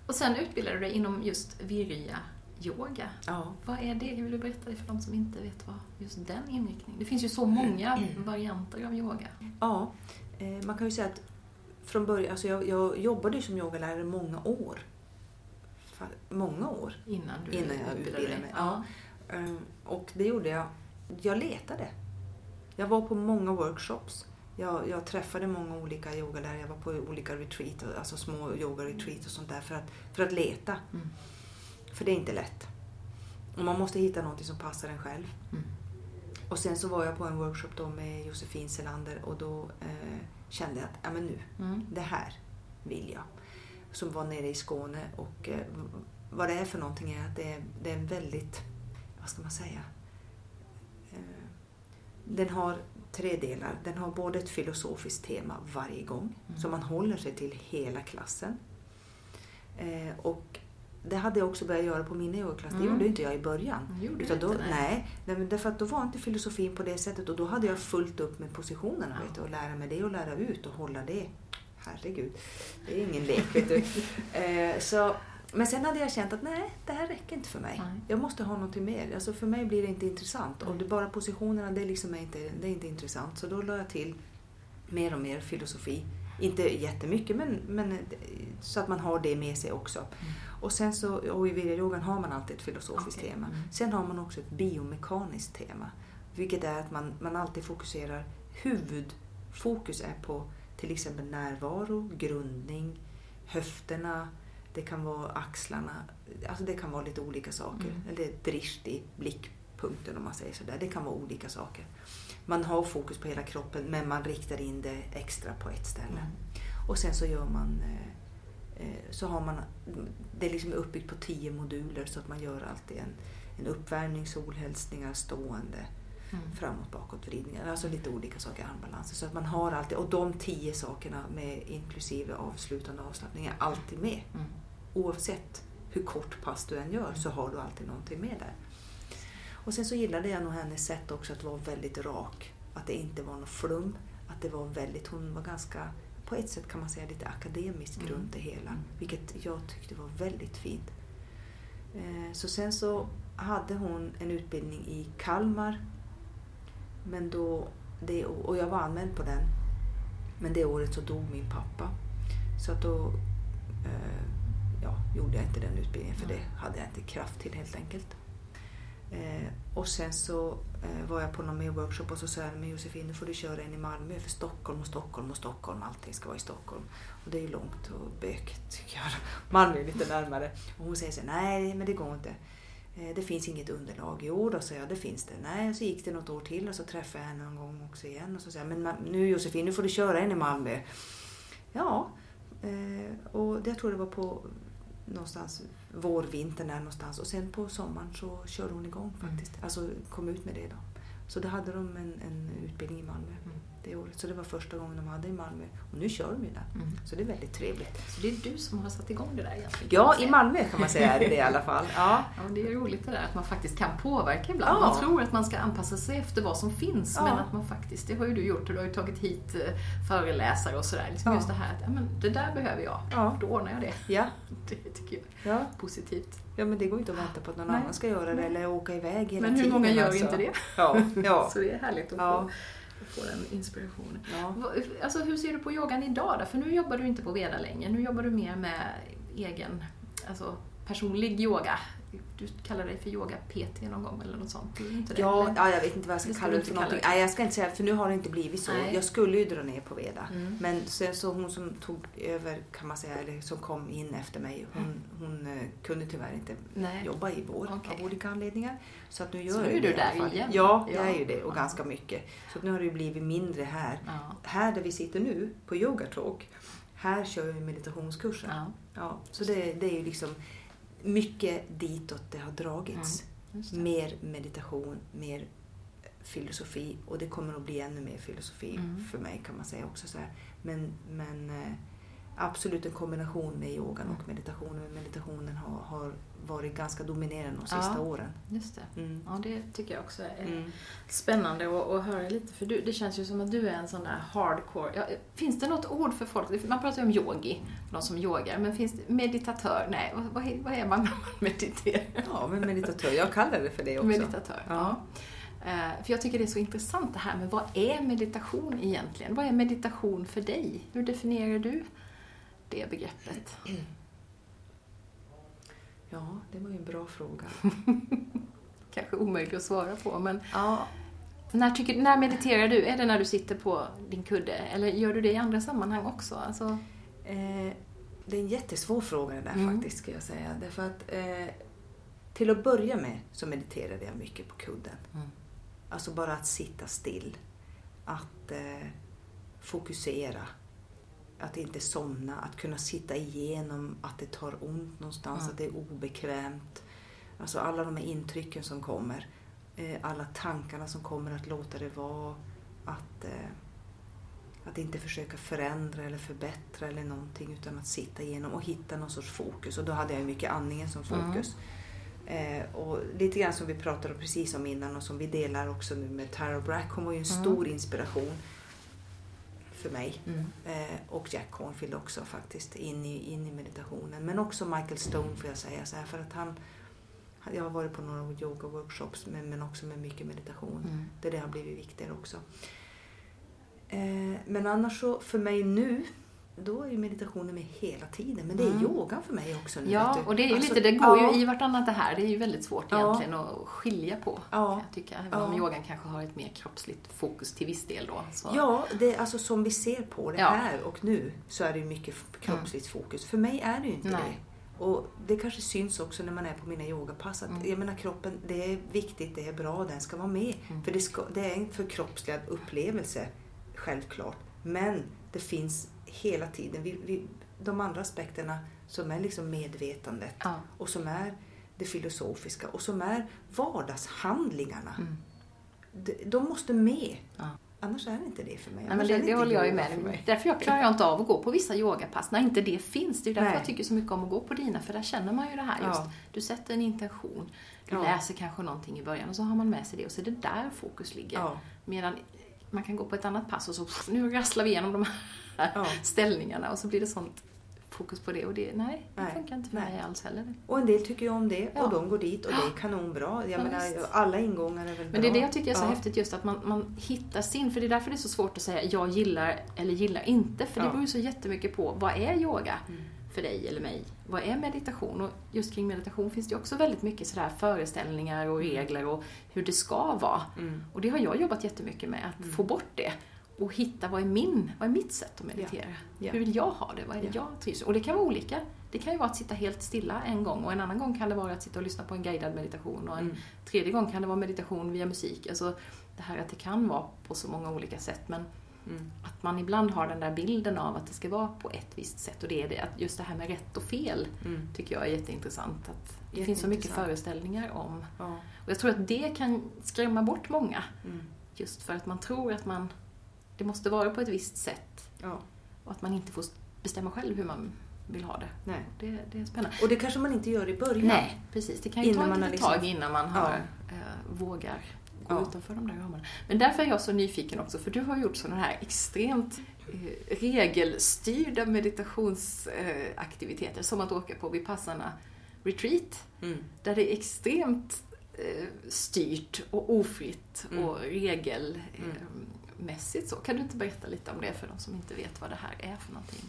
Och sen utbildade du dig inom just virya-yoga. Ja. Vad är det? Vill du berätta det för de som inte vet vad just den inriktningen Det finns ju så många varianter av yoga. ja, eh, man kan ju säga att från början, alltså jag, jag jobbade ju som yogalärare många år. Många år. Innan du Innan jag utbildade mig, ja. Eh, Och det gjorde jag. Jag letade. Jag var på många workshops. Jag, jag träffade många olika yogalärare. Jag var på olika retreat, alltså små yoga-retreat och sånt där för att, för att leta. Mm. För det är inte lätt. Och man måste hitta något som passar en själv. Mm. Och sen så var jag på en workshop då med Josefin Selander och då eh, kände att ja, men nu, Mm. det här vill jag. Som var nere i Skåne och eh, vad det är för någonting är att det är, det är en väldigt, vad ska man säga? Eh, den har tre delar. Den har både ett filosofiskt tema varje gång Mm. som man håller sig till hela klassen. Eh, och det hade jag också börjat göra på min yogaklass. Det Mm. gjorde inte jag i början. Det gjorde Utan då, inte, nej, nej, därför att då var inte filosofin på det sättet och då hade jag fullt upp med positionerna Ja. vet du, och lära mig det och lära ut och hålla det. Herregud, det är ingen lek vet du. <laughs> Eh, så, men sen hade jag känt att nej, det här räcker inte för mig. Nej. Jag måste ha någonting mer. Alltså för mig blir det inte intressant. Nej. det bara positionerna, det, liksom är inte, det är inte intressant. Så då la jag till mer och mer filosofi. Inte jättemycket, men, men så att man har det med sig också. Mm. Och sen så, och i viryayogan har man alltid ett filosofiskt Okej, tema. mm. Sen har man också ett biomekaniskt tema. Vilket är att man, man alltid fokuserar, huvudfokus är på till exempel närvaro, grundning, höfterna, det kan vara axlarna. Alltså det kan vara lite olika saker. Mm. Eller drift i blickpunkten om man säger sådär. Det kan vara olika saker. Man har fokus på hela kroppen men man riktar in det extra på ett ställe. Mm. Och sen så gör man eh, eh, så har man, det är liksom uppbyggt på tio moduler så att man gör alltid en, en uppvärmning, solhälsningar, stående, Mm. framåt, bakåt, vridningar. Alltså lite olika saker, armbalanser. Så att man har alltid, och de tio sakerna med inklusive avslutande avslappning är alltid med. Mm. Oavsett hur kort pass du än gör så har du alltid någonting med där. Och sen så gillade jag nog hennes sätt också att vara väldigt rak. Att det inte var något flum. Att det var väldigt, hon var ganska, på ett sätt kan man säga lite akademisk Mm. runt det hela. Vilket jag tyckte var väldigt fint. Eh, Så sen så hade hon en utbildning i Kalmar. Men då, det, och jag var anmäld på den. Men det året så dog min pappa. Så att då eh, ja, gjorde jag inte den utbildningen för det hade jag inte kraft till helt enkelt. Och sen så eh, var jag på någon mer workshop och så sa jag, men Josefin nu får du köra in i Malmö för Stockholm och Stockholm och Stockholm. Allting ska vara i Stockholm. Och det är ju långt och bökigt tycker jag. <laughs> Malmö är lite närmare. Och hon säger så nej men det går inte. Eh, Det finns inget underlag. Jo då, sa jag, det finns det. Nej, och så gick det något år till och så träffade jag henne någon gång också igen. Och så sa jag, men nu Josefin, nu får du köra in i Malmö. Ja, eh, och jag tror det var på någonstans vårvintern där någonstans. Och sen på sommaren så körde hon igång faktiskt. Alltså kom ut med det då. Så då hade de en, en utbildning i Malmö Mm. Det året. Så det var första gången de hade i Malmö. Och nu kör de ju där. Mm. Så det är väldigt trevligt. Så det är du som har satt igång det där egentligen? Ja, i. Malmö kan man säga är det det i <laughs> alla fall. Ja. Ja, det är roligt det där att man faktiskt kan påverka ibland. Ja. Man tror att man ska anpassa sig efter vad som finns, Ja. men att man faktiskt, det har ju du gjort och du har ju tagit hit eh, föreläsare och sådär. Liksom Ja. Just det här att, ja, men det där behöver jag, Ja. då ordnar jag det. Ja. <laughs> Det tycker jag Ja. är positivt. ja, men det går inte att vänta på att någon Nej. annan ska göra det eller åka iväg hela Men hur tiden. många gör alltså. inte det? Ja. ja. <laughs> Så det är härligt att få, att få den inspirationen. ja. Alltså, hur ser du på yogan idag då? För nu jobbar du inte på Veda längre. Nu jobbar du mer med egen, alltså personlig yoga. Du kallar dig för yoga-PT någon gång eller något sånt? Inte det, Ja, eller? ja, jag vet inte vad jag ska kalla det för någonting. det. Nej, jag ska inte säga för nu har det inte blivit så. Nej. Jag skulle ju dra ner på Veda. Mm. Men sen så hon som tog över kan man säga, eller som kom in efter mig, hon, hon eh, kunde tyvärr inte Nej. jobba i vår Okej. av olika anledningar. Så att nu gör Så nu är det du där igen. Ja, Ja. jag är ju det och Ja. ganska mycket. Så att nu har det ju blivit mindre här. Ja. Här där vi sitter nu, på Yoga Talk, här kör vi meditationskurser. Ja, Ja, så det, det är ju liksom mycket ditåt det har dragits. det. Mer meditation, mer filosofi och det kommer att bli ännu mer filosofi Mm. för mig kan man säga också. Så här. Men, men eh, absolut en kombination med yogan och meditationen. Men meditationen har, har varit ganska dominerande de sista Ja. åren. Just det. Mm. Ja, det tycker jag också är Mm. spännande att, att höra lite. För du, det känns ju som att du är en sån där hardcore... Ja, finns det något ord för folk? Man pratar ju om yogi, de som yogar. Men finns det meditatör? Nej, vad, vad, är, man när man mediterar? Ja, men meditatör. Jag kallar det för det också. Meditatör, ja. Ja. Eh, För jag tycker det är så intressant det här med vad är meditation egentligen? Vad är meditation för dig? Hur definierar du det begreppet? Ja, det var ju en bra fråga. <laughs> Kanske omöjligt att svara på, men Ja, när, tycker, när mediterar du? Är det när du sitter på din kudde? Eller gör du det i andra sammanhang också? Alltså, Eh, det är en jättesvår fråga det där Mm. faktiskt, ska jag säga. Därför att eh, till att börja med så mediterade jag mycket på kudden. Mm. Alltså bara att sitta still. Att eh, fokusera. Att inte somna. Att kunna sitta igenom att det tar ont någonstans. Mm. Att det är obekvämt. Alltså alla de här intrycken som kommer. Eh, alla tankarna som kommer att låta det vara. Att, eh, att inte försöka förändra eller förbättra eller någonting utan att sitta igenom och hitta någon sorts fokus. Och då hade jag mycket andningen som fokus. Eh, och lite grann som vi pratade precis om innan och som vi delar också nu med Tara Brack. Hon var ju en Mm. stor inspiration för mig. mm. Eh, och Jack Cornfield också faktiskt in i, in i meditationen. Men också Michael Stone får jag säga så här för att han jag har varit på några yoga workshops men, men också med mycket meditation. Mm. Där det har blivit viktigare också. Eh, men annars så för mig nu då är ju meditationen med hela tiden. Men det är Mm. yogan för mig också nu. Ja, och det är ju Alltså, lite, det går ja, ju i vartannat det här. Det är ju väldigt svårt Ja. egentligen att skilja på. Ja. Jag tycka. Även om Ja. yogan kanske har ett mer kroppsligt fokus till viss del då. Så. Ja, det alltså som vi ser på det Ja. här och nu så är det ju mycket f- kroppsligt fokus. För mig är det ju inte Nej. det. Och det kanske syns också när man är på mina yogapass. Att, Mm. Jag menar kroppen, det är viktigt, det är bra, den ska vara med. Mm. För det, ska, det är en förkroppsligad upplevelse, självklart. Men det finns hela tiden, vi, vi, de andra aspekterna som är liksom medvetandet Ja. och som är det filosofiska och som är vardagshandlingarna. Mm. De, de måste med. Ja. Annars är det inte det för mig. Nej, men det, det håller jag ju med mig. Därför jag klarar jag inte av att gå på vissa yogapass när inte det finns. Det är därför Nej. jag tycker så mycket om att gå på dina, för där känner man ju det här just. Ja. Du sätter en intention, du Ja. läser kanske någonting i början och så har man med sig det och så är det där fokus ligger. Ja. Medan man kan gå på ett annat pass och så <laughs> nu rasslar vi igenom de här Ja. ställningarna och så blir det sånt fokus på det och det, nej, det Nej, funkar inte för nej. mig alls heller. Och en del tycker ju om det Ja. och de går dit och det är kanonbra. Jag Ja, menar, alla ingångar är väl bra. Men det är det jag tycker är så ja. häftigt just att man, man hittar sin, för det är därför det är så svårt att säga jag gillar eller gillar inte, för det beror ju så jättemycket på vad är yoga Mm. för dig eller mig? Vad är meditation? Och just kring meditation finns det också väldigt mycket sådär föreställningar och regler och hur det ska vara. Mm. Och det har jag jobbat jättemycket med, att Mm. få bort det och hitta vad är, min, vad är mitt sätt att meditera. Ja. Hur vill jag ha det? Vad är det Ja. jag trivs Och det kan vara olika. Det kan ju vara att sitta helt stilla en gång och en annan gång kan det vara att sitta och lyssna på en guidad meditation och en Mm. tredje gång kan det vara meditation via musik. Alltså det här att det kan vara på så många olika sätt men Mm. att man ibland har den där bilden av att det ska vara på ett visst sätt och det är det. Att just det här med rätt och fel Mm. tycker jag är jätteintressant. Att det finns så mycket föreställningar om. Ja. Och jag tror att det kan skrämma bort många. Mm. Just för att man tror att man, det måste vara på ett visst sätt ja. och att man inte får bestämma själv hur man vill ha det. Nej. Det, det är spännande. Och det kanske man inte gör i början. Nej, precis. Det kan ju ta ett litet liksom- tag innan man har, Ja. eh, vågar gå Ja. utanför de där ramarna. Men därför är jag så nyfiken också, för du har gjort sådana här extremt eh, regelstyrda meditationsaktiviteter, som att åka på Vipassana retreat, Mm. där det är extremt eh, styrt och ofritt Mm. och regelmässigt. Mm. Så. Kan du inte berätta lite om det för de som inte vet vad det här är för någonting?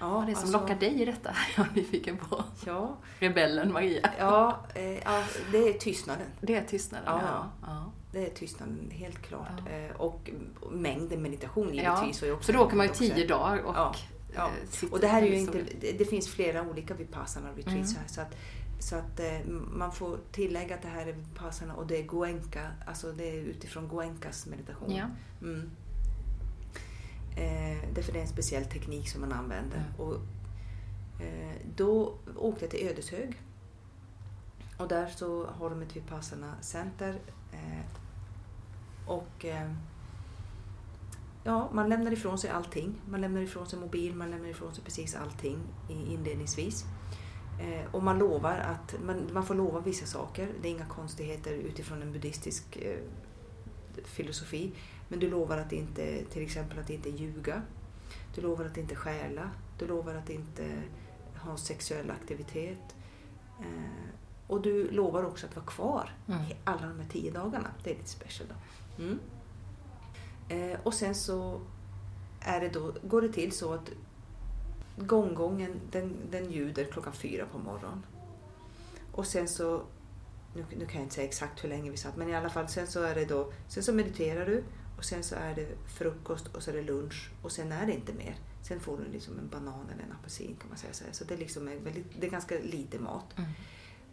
Ja, vad det är som alltså- lockar dig i detta? <laughs> Jag är nyfiken på. Ja, Rebellen Maria. ja, eh, ja, det är tystnaden. Det är tystnaden, Ja. ja. ja. Det är tystnaden, helt klart. Ja. Eh, Och mängden meditation Ja, givetvis. också För då åker man ju tio dagar och Ja, ja. eh, Och det här är ju inte, det finns flera olika vipassana retreats Mm. här. Så att, så att eh, man får tillägga att det här är vipassana och det är goenka, alltså det är utifrån goenkas meditation. Ja. Mm. Eh, därför det är en speciell teknik som man använder. Mm. Och, eh, då åkte jag till Ödeshög. Och där så har de ett Vipassana Center. Eh, och eh, ja, man lämnar ifrån sig allting. Man lämnar ifrån sig mobil, man lämnar ifrån sig precis allting i- inledningsvis. Eh, och man lovar att man, man får lova vissa saker. Det är inga konstigheter utifrån en buddhistisk eh, filosofi. Men du lovar att inte, till exempel att inte ljuga. Du lovar att inte stjäla. Du lovar att inte ha sexuell aktivitet. Eh, och du lovar också att vara kvar Mm. alla de här tio dagarna. Det är lite special då. Mm. Eh, och sen så är det då, går det till så att gonggongen den, den ljuder klockan fyra på morgonen. Och sen så, nu, nu kan jag inte säga exakt hur länge vi satt, men i alla fall sen så är det då, sen så mediterar du och sen så är det frukost och så är det lunch och sen är det inte mer. Sen får du liksom en banan eller en apelsin kan man säga. Så, det, är liksom är väldigt, det är ganska lite mat. Mm.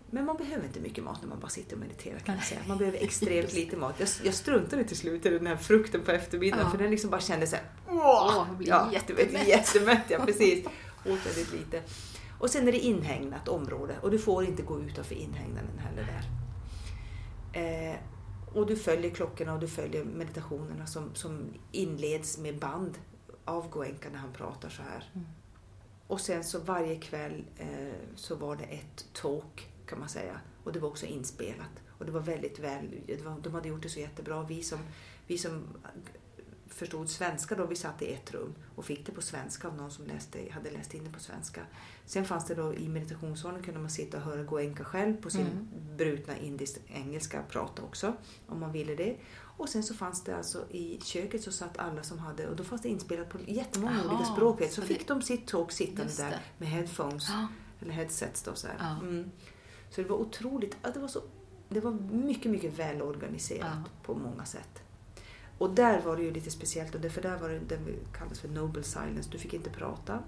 Men man behöver inte mycket mat när man bara sitter och mediterar kan jag säga. Man behöver extremt lite mat. Jag, jag struntade till slut i den här frukten på eftermiddagen Ja. för den liksom bara kändes såhär... Åh, jag blir ja, jättemätt. jättemätt. Ja, <laughs> precis. Åt väldigt lite. Och sen är det inhägnat område och du får inte gå utanför inhägnaden heller där. Eh, och du följer klockorna och du följer meditationerna som, som inleds med band av Goenka när han pratar så här. Mm. Och sen så varje kväll eh, så var det ett talk kan man säga. Och det var också inspelat. Och det var väldigt väl, det var, de hade gjort det så jättebra. Vi som, vi som förstod svenska då. Vi satt i ett rum och fick det på svenska av någon som läste, hade läst in det på svenska. Sen fanns det då i meditationssalen kunde man sitta och höra Goenka själv på sin Mm. brutna indisk engelska prata också om man ville det. Och sen så fanns det alltså i köket så satt alla som hade, och då fanns det inspelat på jättemånga Jaha, olika språk. Så, så det- fick de sitt tåg sittande där det. med headphones Ja. eller headsets då så. Mm. Så det var otroligt, det var så, det var mycket, mycket välorganiserat Ja. på många sätt. Och där var det ju lite speciellt, och det, för där var det det kallas för noble silence. Du fick inte prata,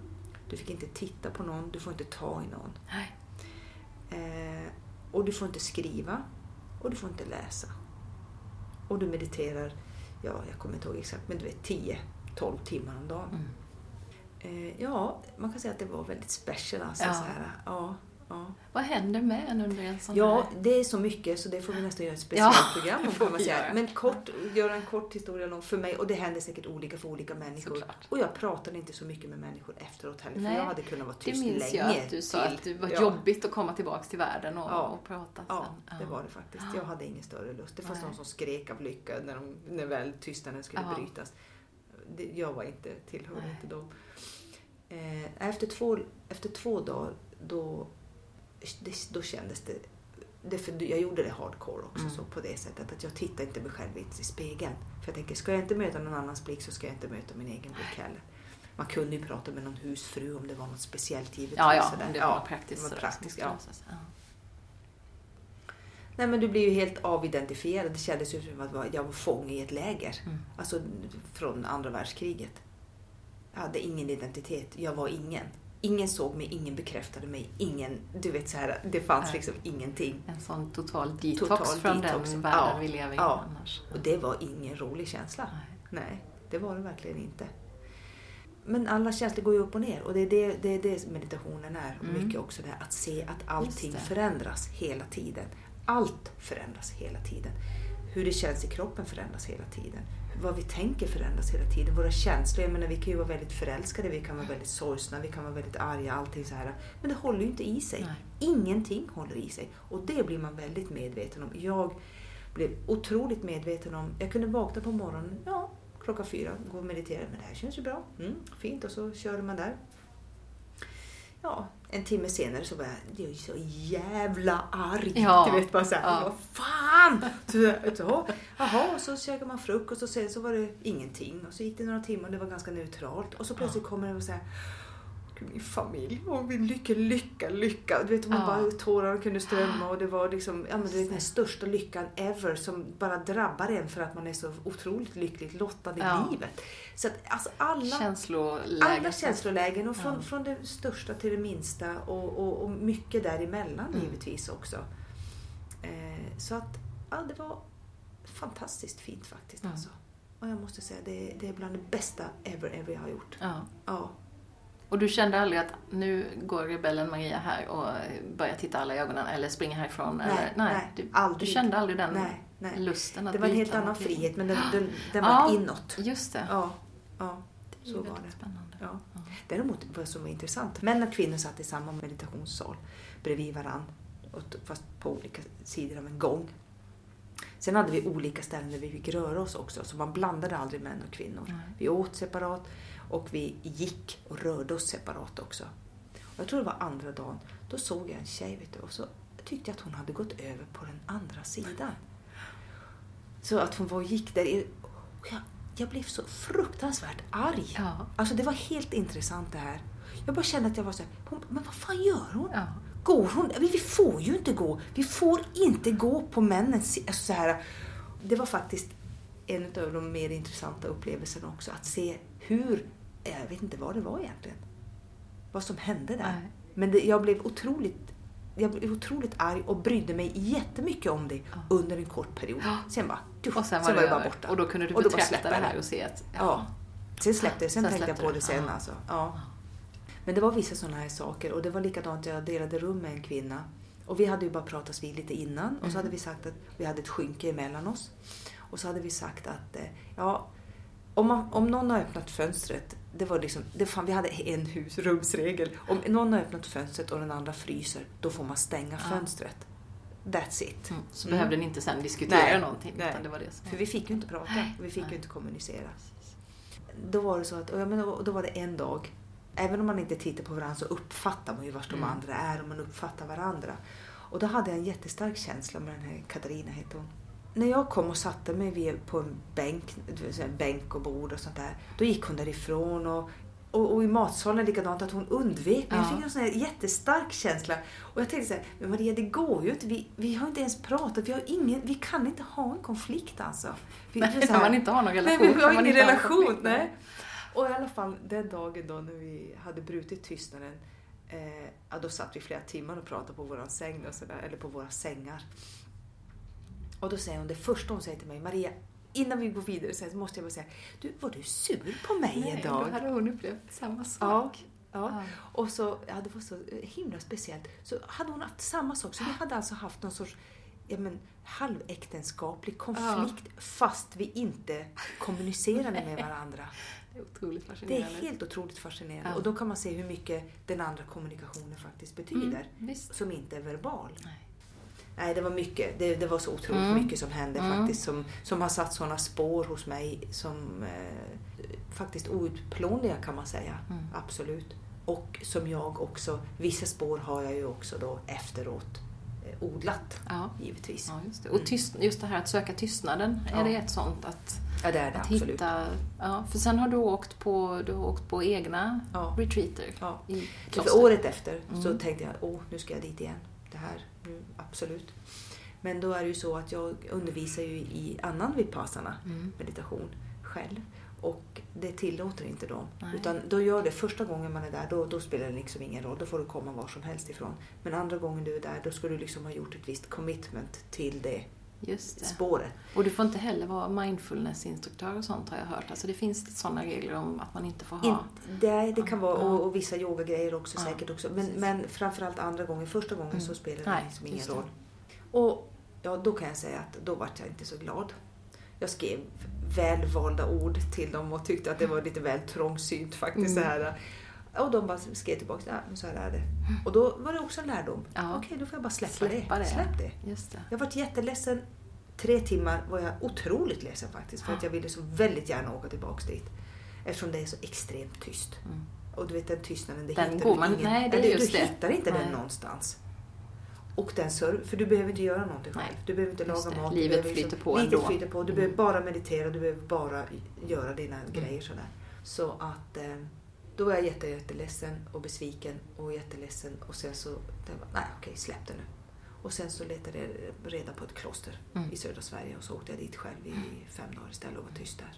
du fick inte titta på någon, du får inte ta i någon. Nej. Eh, och du får inte skriva och du får inte läsa. Och du mediterar, ja jag kommer inte ihåg exakt, men du vet 10-12 timmar om dagen. Mm. Eh, ja, man kan säga att det var väldigt special. Alltså, Ja. Så här, ja, ja. Vad händer med en under en sån Ja, här... det är så mycket så det får vi nästan göra ett specialprogram <laughs> det om kan. Men kort, göra en kort historia lång för mig och det händer säkert olika för olika människor. Såklart. Och jag pratade inte så mycket med människor efteråt heller Nej, för jag hade kunnat vara Det tyst minns länge jag att du sa till. att det var Ja. jobbigt att komma tillbaka till världen och, Ja. och prata Ja, sen. det var det faktiskt. Jag hade ingen större lust. Det fanns Nej. någon som skrek av lycka när, de, när väl tystnaden skulle Ja. brytas. Det, jag var inte, tillhörde Nej. inte dem. Eh, efter, två, efter två dagar då, det, då kändes det, för jag gjorde det hardcore också Mm. så på det sättet att jag tittade inte mig själv i spegeln. För jag tänker, ska jag inte möta någon annans blick så ska jag inte möta min egen blick heller. Man kunde ju prata med någon husfru om det var något speciellt givetvis. Ja, ja, om det var praktiskt. det var praktiskt, ja. Ja. Nej men du blir ju helt avidentifierad. Det kändes ju som att jag var fånge i ett läger. Mm. Alltså från andra världskriget. Jag hade ingen identitet. Jag var ingen. Ingen såg mig, ingen bekräftade mig, ingen... Du vet så här, det fanns Nej. liksom ingenting. En sån total detox Total från detox. den världen Ja, vi lever i ja. annars. Och det var ingen rolig känsla. Nej. Nej, det var det verkligen inte. Men alla känslor går ju upp och ner och det är det, det, är det meditationen är. Mm. mycket också det att se att allting förändras hela tiden. Allt förändras hela tiden. Hur det känns i kroppen förändras hela tiden. Vad vi tänker förändras hela tiden. Våra känslor, jag menar vi kan ju vara väldigt förälskade, vi kan vara väldigt sorgsna, vi kan vara väldigt arga, allting så här. Men det håller ju inte i sig. Nej. Ingenting håller i sig. Och det blir man väldigt medveten om. Jag blev otroligt medveten om, jag kunde vakna på morgonen, ja, klockan fyra, gå och meditera, men det här känns ju bra, mm, fint, och så körde man där. Ja, en timme senare så var jag, jag är så jävla arg. Ja, Du vet bara såhär, ja. vad fan! Så, så, jaha, och så käkade man frukost och sen så var det ingenting. Och så gick det några timmar och det var ganska neutralt. Och så plötsligt kommer det och säger Gud, min familj och min lycka, lycka, lycka. Du vet, man Ja. bara tårarna kunde strömma och det var liksom, ja men du vet den största lyckan ever som bara drabbar en för att man är så otroligt lyckligt lottad i Ja. livet. Så att alltså alla, Känsloläget. alla känslolägen och från, Ja. från det största till det minsta och, och, och mycket däremellan Mm. givetvis också. Eh, så att ja, det var fantastiskt fint faktiskt. Mm. Alltså. Och jag måste säga, det, det är bland det bästa ever, ever jag har gjort. Ja. Ja. Och du kände aldrig att nu går rebellen Maria här och börjar titta alla i ögonen eller springer härifrån? Nej, eller, nej, du, aldrig. du kände aldrig den Nej, nej. lusten att Det var en helt annan frihet men den, den, den Ja. var inåt. Just det. Ja, ja. det så var det. spännande. Ja. Ja. Däremot vad som var intressant, män och kvinnor satt i samma meditationssal bredvid varann, t- fast på olika sidor av en gång. Sen hade vi olika ställen där vi fick röra oss också, så man blandade aldrig män och kvinnor. Nej. Vi åt separat och vi gick och rörde oss separat också. Och jag tror det var andra dagen, då såg jag en tjej vet du, och så tyckte jag att hon hade gått över på den andra sidan. Så att hon var och gick där. Jag, jag blev så fruktansvärt arg. Ja. Alltså det var helt intressant det här. Jag bara kände att jag var så här, hon, men vad fan gör hon? Ja. Går hon? Vi, får ju inte gå. Vi får inte gå på männens alltså så här. Det var faktiskt en av de mer intressanta upplevelserna också. Att se hur, jag vet inte vad det var egentligen. Vad som hände där. Nej. Men det, jag blev otroligt jag blev otroligt arg och brydde mig jättemycket om det Ja. under en kort period. Ja. Sen bara, tuff, Och sen var, det, bara över. borta. Och då kunde du Och bara betrakta det här det. och se att... Ja. Sen släppte jag, sen, Sen tänkte jag på det. det sen Ja. alltså. Ja. Men det var vissa sådana här saker och det var likadant, jag delade rum med en kvinna. Och vi hade ju bara pratats vid lite innan och så Mm. hade vi sagt att vi hade ett skynke emellan oss. Och så hade vi sagt att, eh, ja, om, man, om någon har öppnat fönstret, det var liksom, det fan, vi hade en husrumsregel. Om någon har öppnat fönstret och den andra fryser, då får man stänga fönstret. That's it. Mm. Så Mm. behövde ni inte sen diskutera Nej. någonting. Nej. Det var det som För vi fick ju inte prata, vi fick Nej. ju inte kommunicera. Då var det så att, och jag menar, då var det en dag, även om man inte tittar på varandra så uppfattar man ju vart de Mm. andra är och man uppfattar varandra. Och då hade jag en jättestark känsla med den här Katarina hette hon. När jag kom och satte mig på en bänk, bänk och bord och sånt där, då gick hon därifrån och och, och i matsalen likadant, att hon undvek mig. Jag Ja. fick en sån här jättestark känsla. Och jag tänkte så här, men Maria det går ju inte. Vi, vi har inte ens pratat. Vi, har ingen, vi kan inte ha en konflikt alltså. Vi, Nej, här- man inte har någon relation. Nej, vi har ingen relation. konflikt. Nej. Och i alla fall den dagen då när vi hade brutit tystnaden, eh, ja, då satt vi flera timmar och pratade på våran säng och så där, eller på våra sängar. Och då säger hon, det första hon säger till mig, Maria, innan vi går vidare så måste jag bara säga, du, var du sur på mig Nej, idag? då hade hon upplevt samma Ja, sak. ja. Ja. Och så, ja, det var så himla speciellt. Så hade hon haft samma sak. Så vi hade alltså haft någon sorts ja, men, halväktenskaplig konflikt fast vi inte kommunicerade med varandra. Det är otroligt Det är fascinerande. helt otroligt fascinerande. Ja. Och då kan man se hur mycket den andra kommunikationen faktiskt betyder. Mm. Som inte är verbal. Nej. Nej, det var mycket. Det, det var så otroligt Mm. mycket som hände Mm. faktiskt. Som, som har satt sådana spår hos mig som eh, faktiskt outplånliga kan man säga. Mm. Absolut. Och som jag också, vissa spår har jag ju också då efteråt eh, odlat Ja. givetvis. Ja, just det. Och tyst, just det här att söka tystnaden, Ja. är det ett sånt att, Ja, det är det att absolut. hitta... Ja, för sen har du åkt på, du har åkt på egna Ja. retreater Ja. i För året efter så Mm. tänkte jag, åh, nu ska jag dit igen. Det här, absolut. Men då är det ju så att jag undervisar ju i annan vipassana Mm. meditation själv. Och det tillåter inte dem. Nej. Utan då gör det första gången man är där, då, då spelar det liksom ingen roll. Då får du komma var som helst ifrån. Men andra gången du är där, då ska du liksom ha gjort ett visst commitment till det Just det. spåret. Och du får inte heller vara mindfulnessinstruktör och sånt har jag hört. Alltså det finns sådana regler om att man inte får ha... In, det, det kan vara, och, och vissa yogagrejer också Ja, säkert också. Men, precis. men framförallt andra gången. Första gången Mm. så spelar det Nej, liksom ingen roll. Och ja, då kan jag säga att då vart jag inte så glad. Jag skrev välvalda ord till dem och tyckte att det var lite väl trångsynt faktiskt. Mm. Så här. Och de bara skrev tillbaka, ja, men så här är det. Och då var det också en lärdom. Ja. Okej, då får jag bara släppa, Släppa det. det. Släpp det. Just det. Jag varit jätteledsen. Tre timmar var jag otroligt ledsen faktiskt. För att jag ville så väldigt gärna åka tillbaka dit. Eftersom det är så extremt tyst. Mm. Och du vet den tystnaden, det Den hittar går du man- ingen. nej, det är du, just du hittar inte den Nej. någonstans. Och den serv, för du behöver inte göra någonting själv. Nej, Du behöver inte just laga det. mat. Livet behöver liksom- flyter på Livet ändå. flyter på. Du Mm. behöver bara meditera, du behöver bara göra dina Mm. grejer sådär. Så att eh, då var jag jätte, jätteledsen och besviken och jätteledsen och sen så, nej okej släpp det nu. Och sen så letade jag reda på ett kloster Mm. i södra Sverige och så åkte jag dit själv i fem dagar istället och var tyst där.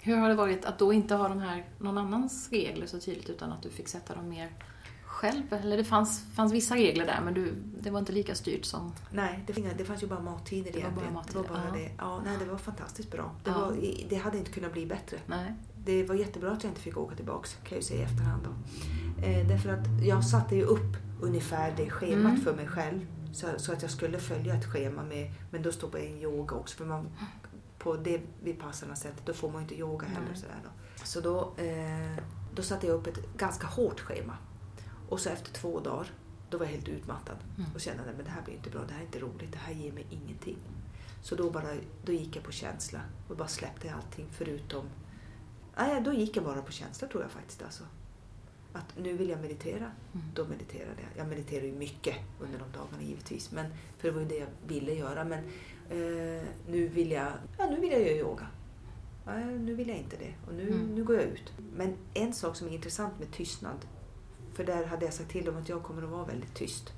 Hur har det varit att då inte ha de här, någon annans regler så tydligt utan att du fick sätta dem mer själv? Eller det fanns, fanns vissa regler där men du, det var inte lika styrt som... Nej, det, fanns- det fanns ju bara mattider Det var bara egentligen. mattider, det var bara ja. det. Ja, nej, det var fantastiskt bra. Det, Ja. var, det hade inte kunnat bli bättre. Nej. Det var jättebra att jag inte fick åka tillbaks, kan jag ju säga i efterhand. Då. Eh, därför att jag satte ju upp ungefär det schemat Mm. för mig själv. Så, så att jag skulle följa ett schema med, men då stod på en yoga också. För man, på det vipassana sättet, då får man ju inte yoga heller. Nej. Sådär då. Så då, eh, då satte jag upp ett ganska hårt schema. Och så efter två dagar, då var jag helt utmattad. Mm. Och kände att det här blir inte bra, det här är inte roligt, det här ger mig ingenting. Så då, bara, då gick jag på känsla och bara släppte allting förutom... Nej, då gick jag bara på känsla tror jag faktiskt. Alltså. Att nu vill jag meditera, Mm. då mediterade jag. Jag mediterar ju mycket under de dagarna givetvis, men, för det var ju det jag ville göra. Men eh, nu, vill jag, ja, nu vill jag göra yoga. Nej, nu vill jag inte det och nu, Mm. nu går jag ut. Men en sak som är intressant med tystnad, för där hade jag sagt till dem att jag kommer att vara väldigt tyst.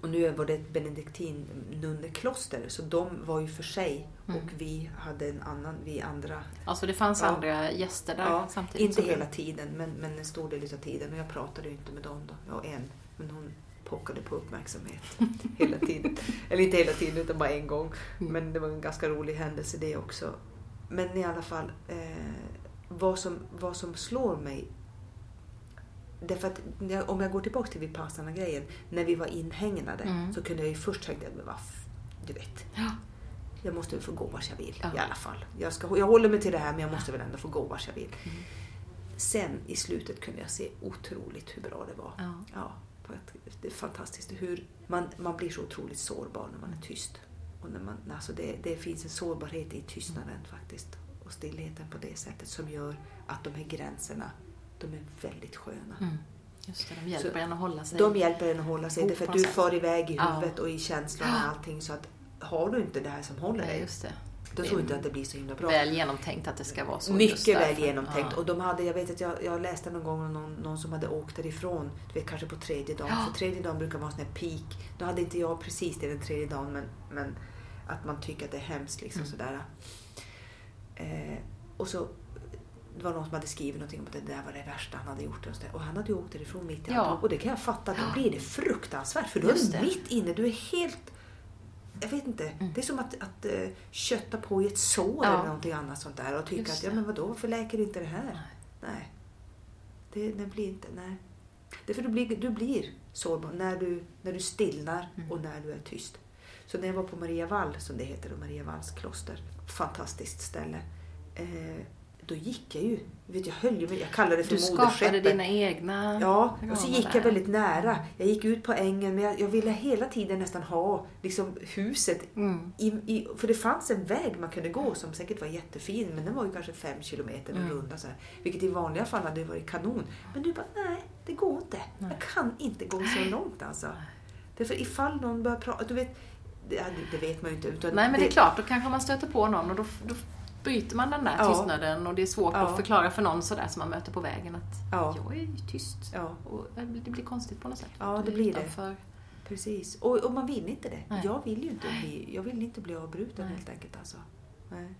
Och nu var det ett benediktinnunnekloster så de var ju för sig Mm. och vi hade en annan, vi andra. Alltså det fanns Ja. andra gäster där Ja, samtidigt? Inte hela tiden men, men en stor del av tiden och jag pratade ju inte med dem då. Jag en, men hon pockade på uppmärksamhet <laughs> hela tiden. Eller inte hela tiden utan bara en gång. Mm. Men det var en ganska rolig händelse det också. Men i alla fall, eh, vad, som, vad som slår mig Därför att om jag går tillbaka till Vipassana-grejen, när vi var inhägnade Mm. så kunde jag ju först tänka, men vad du vet, Ja. jag måste väl få gå vart jag vill Ja. i alla fall. Jag, ska, jag håller mig till det här men jag måste väl ändå få gå vart jag vill. Mm. Sen i slutet kunde jag se otroligt hur bra det var. Ja. Ja, det är fantastiskt hur man, man blir så otroligt sårbar när man är tyst. Och när man, alltså det, det finns en sårbarhet i tystnaden faktiskt och stillheten på det sättet som gör att de här gränserna, de är väldigt sköna. Mm. Just det, de hjälper Så en att hålla sig. De hjälper en att hålla sig, därför att du far iväg i Ja. huvudet och i känslorna och allting så att har du inte det här som håller dig, just det. då tror jag inte att det blir så himla bra. Väl genomtänkt att det ska vara så. Mycket väl genomtänkt. Ja. Och de hade, jag vet att jag, jag läste någon gång om någon, någon som hade åkt därifrån, du vet kanske på tredje dagen. Ja. För tredje dagen brukar vara en sån här peak. Då hade inte jag precis det den tredje dagen men, men att man tycker att det är hemskt liksom Mm. sådär. Eh, och så det var någon som hade skrivit någonting om att det där var det värsta han hade gjort. Och, så och han hade ju åkt därifrån mitt i Ja. allt. Och det kan jag fatta, då blir det fruktansvärt. För Just är du mitt inne, du är helt jag vet inte. Mm. Det är som att, att uh, kötta på i ett sår Ja. eller någonting annat sånt där och tycka Just att ja men vadå, varför läker inte det här? Nej. Nej. Det, det blir inte, nej. Det för du blir, du blir sårbar när du, när du stillnar Mm. och när du är tyst. Så när jag var på Maria Wall, som det heter, och Maria Walls kloster, fantastiskt ställe. Eh, då gick jag ju, vet, jag höll ju mig, jag kallade det för Du skapade moderskeppet. dina egna Ja, och så gick jag väldigt nära. Jag gick ut på ängen men jag, jag ville hela tiden nästan ha liksom, huset Mm. i, i, för det fanns en väg man kunde gå som säkert var jättefin men den var ju kanske fem kilometer Mm. runda så här, Vilket i vanliga fall hade varit kanon. Men du bara, nej det går inte. Nej. Jag kan inte gå så långt alltså. Därför ifall någon börjar prata, du vet, det, det vet man ju inte. Utan Nej men det är klart, då kanske man stöter på någon och då, då bryter man den där Ja. tystnaden och det är svårt Ja. att förklara för någon sådär som man möter på vägen att Ja. jag är tyst. Och det blir konstigt på något sätt. Ja, det blir det. precis. Och, och man vill inte det. Nej. Jag vill ju inte bli, jag vill inte bli avbruten Nej. helt enkelt. Alltså. Nej.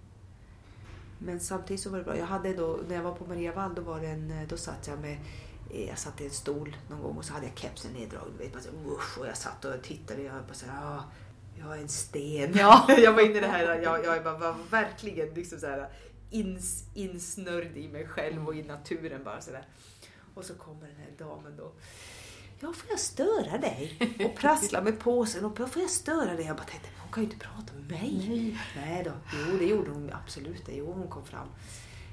Men samtidigt så var det bra. Jag hade då, när jag var på Maria Wall, då, var det en, då satt jag med jag satt i en stol någon gång och så hade jag kepsen neddragen. Du vet, bara så, usch, och jag satt och tittade och jag bara så här, ah, jag är en sten. Ja. <laughs> jag var inne i det här, jag, jag bara, var verkligen liksom så här, ins, insnörd i mig själv och i naturen bara sådär. Och så kommer den här damen då. Ja, får jag störa dig? Och prassla med påsen och får jag störa dig? Jag bara tänkte, hon kan ju inte prata med mig. Nej. Nej då, jo det gjorde hon absolut. Det. Jo, hon kom fram.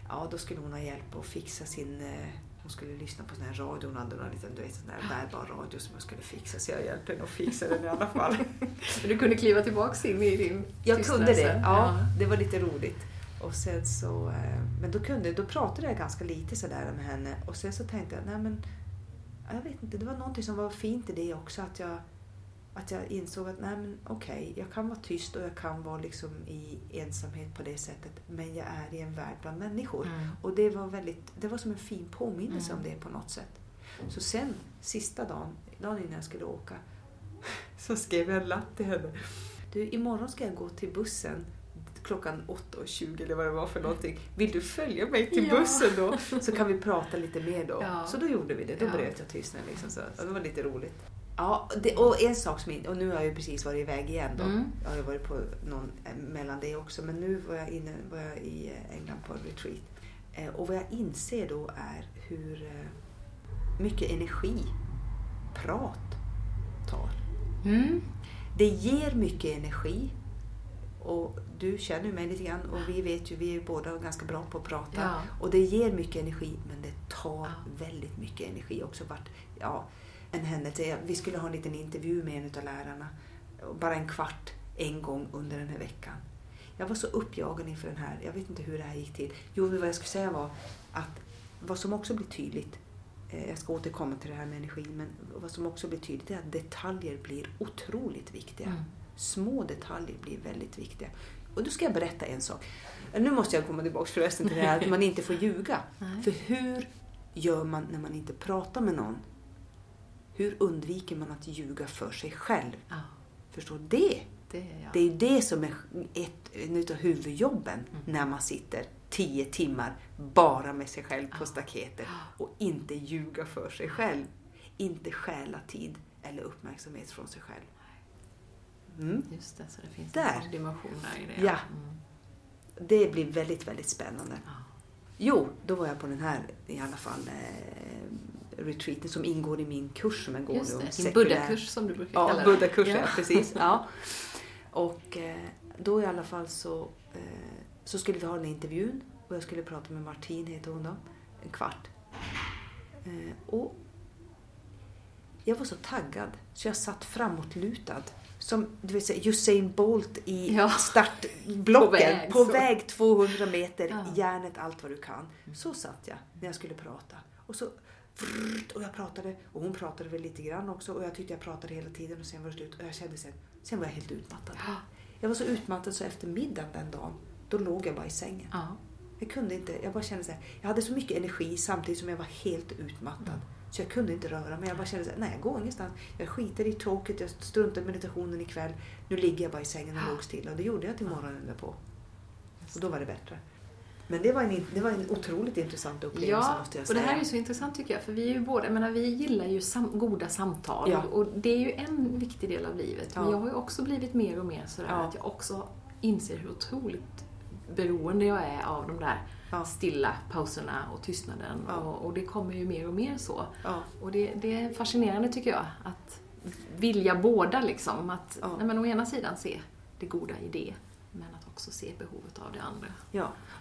Ja, då skulle hon ha hjälp att fixa sin... Eh, hon skulle lyssna på sån här radio. Hon hade någon liten du vet, sån här bärbar radio som jag skulle fixa. Så jag hjälpte henne att fixa den i alla fall. <laughs> Men du kunde kliva tillbaka in i din Jag tystnad kunde det. sen. Ja, det var lite roligt. Och sen så, eh, men då, kunde, då pratade jag ganska lite sådär med henne. Och sen så tänkte jag, nej men... Jag vet inte, det var någonting som var fint i det också. Att jag, att jag insåg att nej men okej, jag kan vara tyst och jag kan vara liksom i ensamhet på det sättet. Men jag är i en värld bland människor. Mm. Och det var, väldigt, det var som en fin påminnelse Mm. om det på något sätt. Så sen, sista dagen, dagen innan jag skulle åka, <laughs> så skrev jag en lapp till henne. Du, imorgon ska jag gå till bussen klockan 8.20 eller vad det var för någonting. Vill du följa mig till Ja. bussen då? <laughs> Så kan vi prata lite mer då. Ja. Så då gjorde vi det. Då Ja. bröt jag tystnaden. Liksom, så. Och det var lite roligt. Ja, det, och en sak som, in- och nu har jag ju precis varit iväg igen då. Mm. Jag har ju varit på någon eh, mellan det också. Men nu var jag, inne, var jag i eh, England på retreat. Eh, Och vad jag inser då är hur eh, mycket energi prat tar. Mm. Det ger mycket energi. Och du känner ju mig lite grann och vi vet ju, vi är båda ganska bra på att prata. Ja. Och det ger mycket energi men det tar Ja. väldigt mycket energi också. Vart, ja, en händelse, vi skulle ha en liten intervju med en av lärarna. Bara en kvart en gång under den här veckan. Jag var så uppjagad inför den här. Jag vet inte hur det här gick till. Jo, vad jag skulle säga var att vad som också blir tydligt eh, jag ska återkomma till det här med energi, men vad som också blir tydligt är att detaljer blir otroligt viktiga. Mm. Små detaljer blir väldigt viktiga. Och då ska jag berätta en sak. Nu måste jag komma tillbaka förresten till det här att man inte får ljuga. <laughs> Nej. För hur gör man när man inte pratar med någon? Hur undviker man att ljuga för sig själv? Ja, Förstår det? det är jag. Det är det som är ett en av huvudjobben Mm. när man sitter tio timmar bara med sig själv på Ja. staketet och inte ljuga för sig själv. Inte stjäla tid eller uppmärksamhet från sig själv. Mm. Just det, så det finns Där. en dimension där i det. Ja. Mm. Det blir väldigt, väldigt spännande. Ja. Jo, då var jag på den här i alla fall eh, retreaten som ingår i min kurs som jag går Just nu. om det, din buddha-kurs som du brukar kalla Ja, det. buddha-kurs, ja. Ja. precis. Ja. <laughs> Och eh, då i alla fall så, eh, så skulle vi ha den här intervjun och jag skulle prata med Martin, heter hon då, en kvart. Eh, och Jag var så taggad så jag satt framåtlutad. Som du vet, Usain Bolt i Ja. startblocken. På väg, på väg 200 meter, Ja. järnet allt vad du kan. Så satt jag när jag skulle prata. Och så och jag pratade och hon pratade väl lite grann också och jag tyckte jag pratade hela tiden och sen var det slut och jag kände sen, sen var jag helt utmattad. Jag var så utmattad så efter middagen den dagen, då låg jag bara i sängen. Ja. Jag kunde inte, jag bara kände så här, jag hade så mycket energi samtidigt som jag var helt utmattad. Så jag kunde inte röra mig. Jag bara kände så här, nej jag går ingenstans. Jag skiter i tråket, jag struntar i meditationen ikväll. Nu ligger jag bara i sängen och låg stilla. Och det gjorde jag till morgonen därpå. Och då var det bättre. Men det var en, det var en otroligt intressant upplevelse Ja, måste jag och säga. det här är så intressant tycker jag, för vi är ju båda, jag menar, vi gillar ju sam, goda samtal Ja. och det är ju en viktig del av livet. Men Ja. jag har ju också blivit mer och mer sådär Ja. att jag också inser hur otroligt beroende jag är av de där Ja. stilla pauserna och tystnaden. Ja. Och, och det kommer ju mer och mer så. Ja, Och det, det är fascinerande tycker jag, att vilja båda liksom. Att nej, men å ena sidan se det goda i det, men att också se behovet av det andra.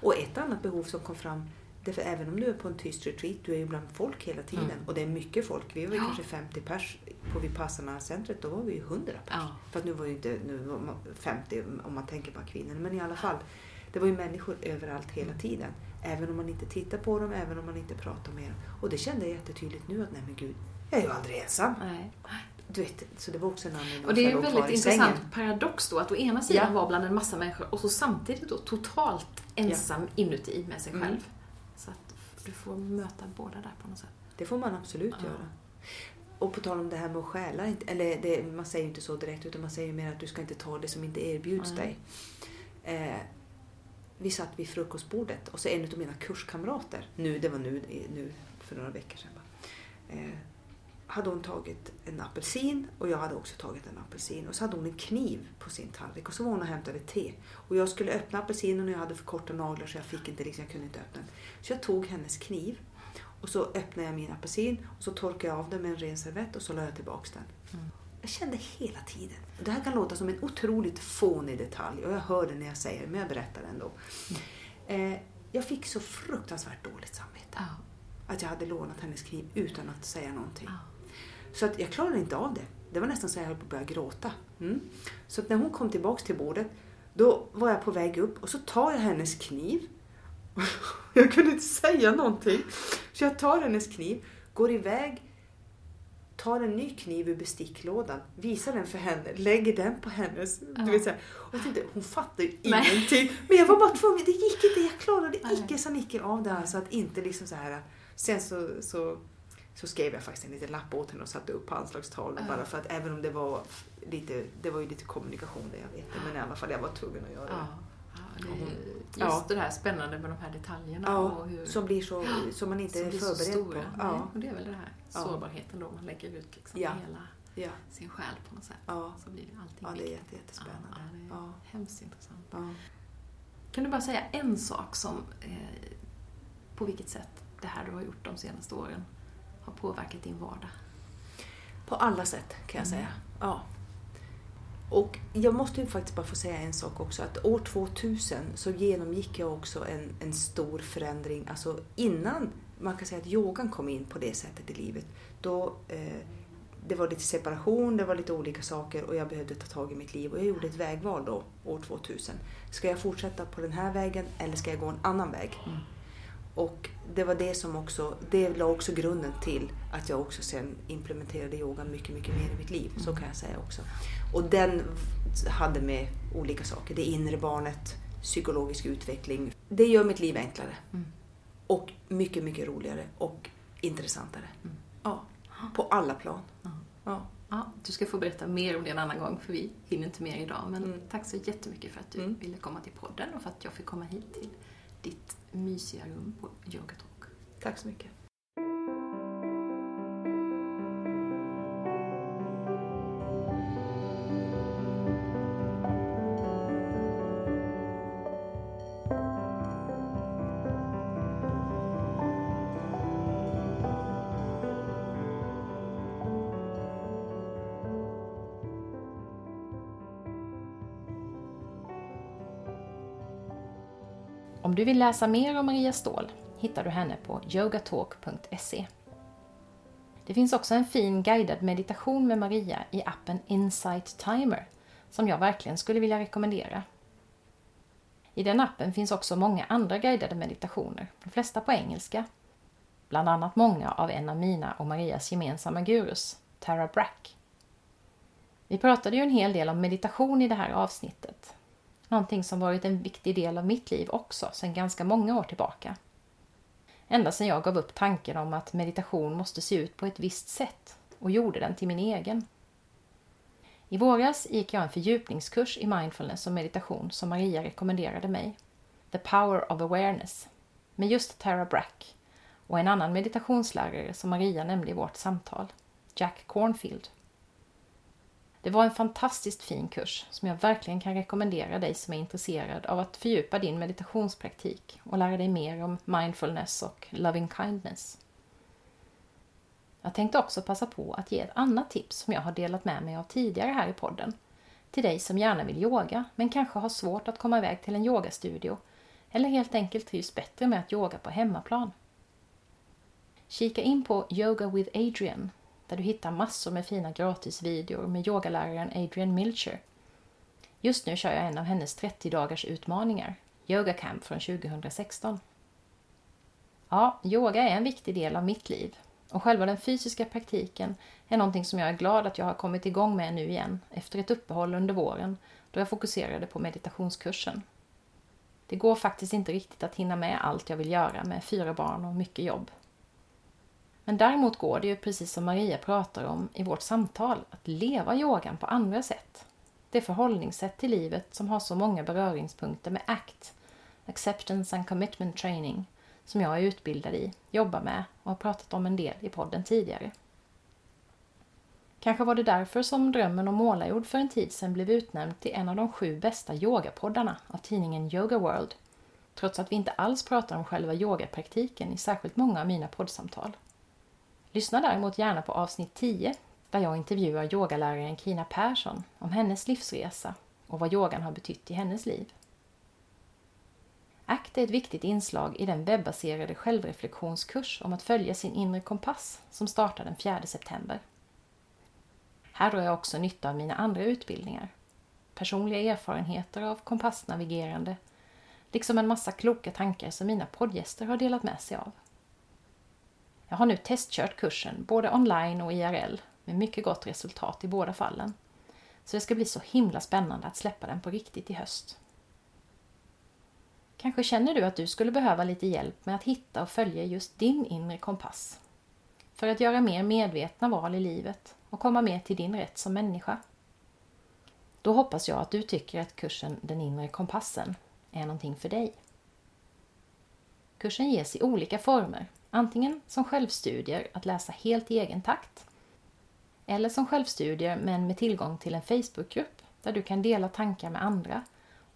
Och ett annat behov som kom fram, det är för även om du är på en tyst retreat, du är ju bland folk hela tiden. Mm. Och det är mycket folk. Vi var ju Ja. kanske 50 pers på Vipassana-centret, då var vi ju 100 pers. Ja. För att nu var ju inte nu var man 50 om man tänker på kvinnor. Men i alla fall, det var ju människor överallt hela tiden. Även om man inte tittar på dem, även om man inte pratar med dem. Och det kände jag jättetydligt nu att nej men gud, jag är ju aldrig ensam. Nej. Du vet, så det var också en anledning Och det är en väldigt intressant paradox då, att å ena sidan Ja. vara bland en massa människor och så samtidigt då totalt ensam inuti med sig Mm. själv. Så att du får möta båda där på något sätt. Det får man absolut Ja. göra. Och på tal om det här med att stjäla, eller det, man säger ju inte så direkt utan man säger mer att du ska inte ta det som inte erbjuds Nej. dig. Eh, vi satt vid frukostbordet och så en av mina kurskamrater, nu, det var nu, nu för några veckor sedan, bara, eh, hade hon tagit en apelsin och jag hade också tagit en apelsin och så hade hon en kniv på sin tallrik och så var hon och hämtade te. Och jag skulle öppna apelsinen och jag hade för korta naglar så jag fick inte, liksom, jag kunde inte öppna den. Så jag tog hennes kniv och så öppnade jag min apelsin och så torkade jag av den med en ren servett och så la jag tillbaks den. Mm. Jag kände hela tiden. Det här kan låta som en otroligt fånig detalj och jag hör det när jag säger det men jag berättar det ändå. Eh, jag fick så fruktansvärt dåligt samvete. Ja. Att jag hade lånat hennes kniv utan att säga någonting. Ja. Så att jag klarade inte av det. Det var nästan så jag höll på att börja gråta. Mm. Så att när hon kom tillbaks till bordet, då var jag på väg upp och så tar jag hennes kniv. <laughs> Jag kunde inte säga någonting. Så jag tar hennes kniv, går iväg, tar en ny kniv ur besticklådan, visar den för henne, lägger den på hennes... Ja. Du vet, så här. Och tänkte, hon fattar ju ingenting. Men jag var bara tvungen, det gick inte, jag klarade Nej. icke som icke av det här. Så att inte liksom så här... Sen så, så, så skrev jag faktiskt en liten lapp åt henne och satte upp på anslagstavlan Ja. bara för att även om det var lite, det var ju lite kommunikation det jag vet det, men i alla fall jag var tvungen att göra det. Ja, det just ja. det här spännande med de här detaljerna Ja, och hur som blir så, <gasps> som man inte som är förberedd på. Ja, och det är väl det här sårbarheten då man lägger ut liksom Ja. hela sin själ på något sätt. ja, Så blir allting ja, det är jätte, jättespännande. Ja, det är Ja, hemskt intressant. Kan du bara säga en sak som, eh, på vilket sätt det här du har gjort de senaste åren har påverkat din vardag? På alla sätt kan jag Mm. säga. Ja. Och jag måste ju faktiskt bara få säga en sak också. Att år 2000 så genomgick jag också en, en stor förändring. Alltså innan man kan säga att yogan kom in på det sättet i livet. Då, eh, det var lite separation, det var lite olika saker och jag behövde ta tag i mitt liv. Och jag gjorde ett vägval då, år 2000. Ska jag fortsätta på den här vägen eller ska jag gå en annan väg? Mm. Och det var det som också, det la också grunden till att jag också sen implementerade yogan mycket, mycket mer i mitt liv. Så kan jag säga också. Och den hade med olika saker. Det inre barnet, psykologisk utveckling. Det gör mitt liv enklare. Mm. Och mycket, mycket roligare och intressantare. Mm. Ja, på alla plan. Ja. Ja, du ska få berätta mer om det en annan gång för vi hinner inte mer idag. Men Mm. tack så jättemycket för att du Mm. ville komma till podden och för att jag fick komma hit till ditt mysiga rum på Yoga Talk. Tack så mycket. Du vill läsa mer om Maria Ståhl hittar du henne på yogatalk.se. Det finns också en fin guidad meditation med Maria i appen Insight Timer som jag verkligen skulle vilja rekommendera. I den appen finns också många andra guidade meditationer, de flesta på engelska. Bland annat många av en av mina och Marias gemensamma gurus, Tara Brack. Vi pratade ju en hel del om meditation i det här avsnittet. Någonting som varit en viktig del av mitt liv också sedan ganska många år tillbaka. Ända sedan jag gav upp tanken om att meditation måste se ut på ett visst sätt och gjorde den till min egen. I våras gick jag en fördjupningskurs i mindfulness och meditation som Maria rekommenderade mig. The Power of Awareness med just Tara Brack och en annan meditationslärare som Maria nämnde i vårt samtal, Jack Cornfield. Det var en fantastiskt fin kurs som jag verkligen kan rekommendera dig som är intresserad av att fördjupa din meditationspraktik och lära dig mer om mindfulness och loving kindness. Jag tänkte också passa på att ge ett annat tips som jag har delat med mig av tidigare här i podden. Till dig som gärna vill yoga men kanske har svårt att komma iväg till en yogastudio eller helt enkelt trivs bättre med att yoga på hemmaplan. Kika in på Yoga with Adrian där du hittar massor med fina gratisvideor med yogaläraren Adrian Milcher. Just nu kör jag en av hennes 30 dagars utmaningar, Yoga Camp från 2016. Ja, yoga är en viktig del av mitt liv och själva den fysiska praktiken är någonting som jag är glad att jag har kommit igång med nu igen efter ett uppehåll under våren då jag fokuserade på meditationskursen. Det går faktiskt inte riktigt att hinna med allt jag vill göra med fyra barn och mycket jobb. Men däremot går det ju precis som Maria pratar om i vårt samtal att leva yogan på andra sätt. Det förhållningssätt till livet som har så många beröringspunkter med ACT, Acceptance and Commitment Training, som jag är utbildad i, jobbar med och har pratat om en del i podden tidigare. Kanske var det därför som Drömmen om målarjord för en tid sedan blev utnämnd till en av de sju bästa yogapoddarna av tidningen Yoga World, trots att vi inte alls pratar om själva yogapraktiken i särskilt många av mina poddsamtal. Lyssna däremot gärna på avsnitt 10 där jag intervjuar yogaläraren Kina Persson om hennes livsresa och vad yogan har betytt i hennes liv. ACT är ett viktigt inslag i den webbaserade självreflektionskurs om att följa sin inre kompass som startar den 4 september. Här drar jag också nytta av mina andra utbildningar. Personliga erfarenheter av kompassnavigerande, liksom en massa kloka tankar som mina poddgäster har delat med sig av. Jag har nu testkört kursen, både online och IRL, med mycket gott resultat i båda fallen. Så det ska bli så himla spännande att släppa den på riktigt i höst. Kanske känner du att du skulle behöva lite hjälp med att hitta och följa just din inre kompass. För att göra mer medvetna val i livet och komma mer till din rätt som människa. Då hoppas jag att du tycker att kursen Den inre kompassen är någonting för dig. Kursen ges i olika former, antingen som självstudier att läsa helt i egen takt eller som självstudier men med tillgång till en Facebookgrupp där du kan dela tankar med andra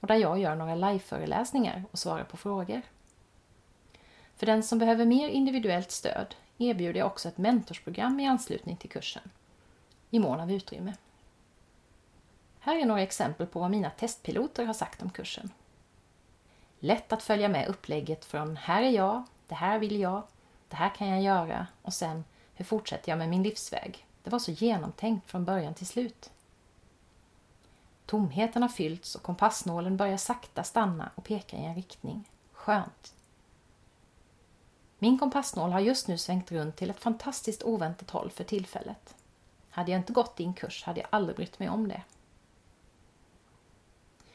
och där jag gör några liveföreläsningar och svarar på frågor. För den som behöver mer individuellt stöd erbjuder jag också ett mentorsprogram i anslutning till kursen, i mån av utrymme. Här är några exempel på vad mina testpiloter har sagt om kursen. Lätt att följa med upplägget från här är jag, det här vill jag, det här kan jag göra och sen hur fortsätter jag med min livsväg? Det var så genomtänkt från början till slut. Tomheten har fyllts och kompassnålen börjar sakta stanna och peka i en riktning. Skönt. Min kompassnål har just nu svängt runt till ett fantastiskt oväntat håll för tillfället. Hade jag inte gått din kurs hade jag aldrig brytt mig om det.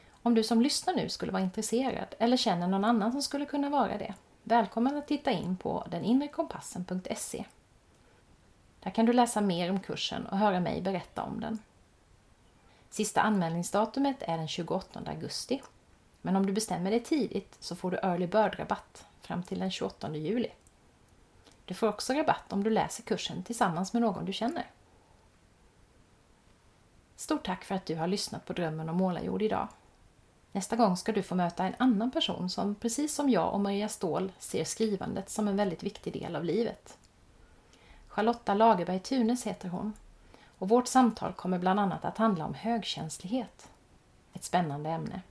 Om du som lyssnar nu skulle vara intresserad eller känner någon annan som skulle kunna vara det, välkommen att titta in på deninrekompassen.se. Där kan du läsa mer om kursen och höra mig berätta om den. Sista anmälningsdatumet är den 28 augusti. Men om du bestämmer dig tidigt så får du early bird-rabatt fram till den 28 juli. Du får också rabatt om du läser kursen tillsammans med någon du känner. Stort tack för att du har lyssnat på Drömmen om målarjord idag. Nästa gång ska du få möta en annan person som precis som jag och Maria Ståhl ser skrivandet som en väldigt viktig del av livet. Charlotta Lagerberg Tunes heter hon och vårt samtal kommer bland annat att handla om högkänslighet. Ett spännande ämne.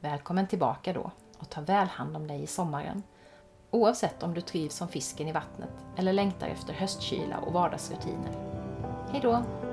Välkommen tillbaka då och ta väl hand om dig i sommaren Oavsett om du trivs som fisken i vattnet eller längtar efter höstkyla och vardagsrutiner. Hej då!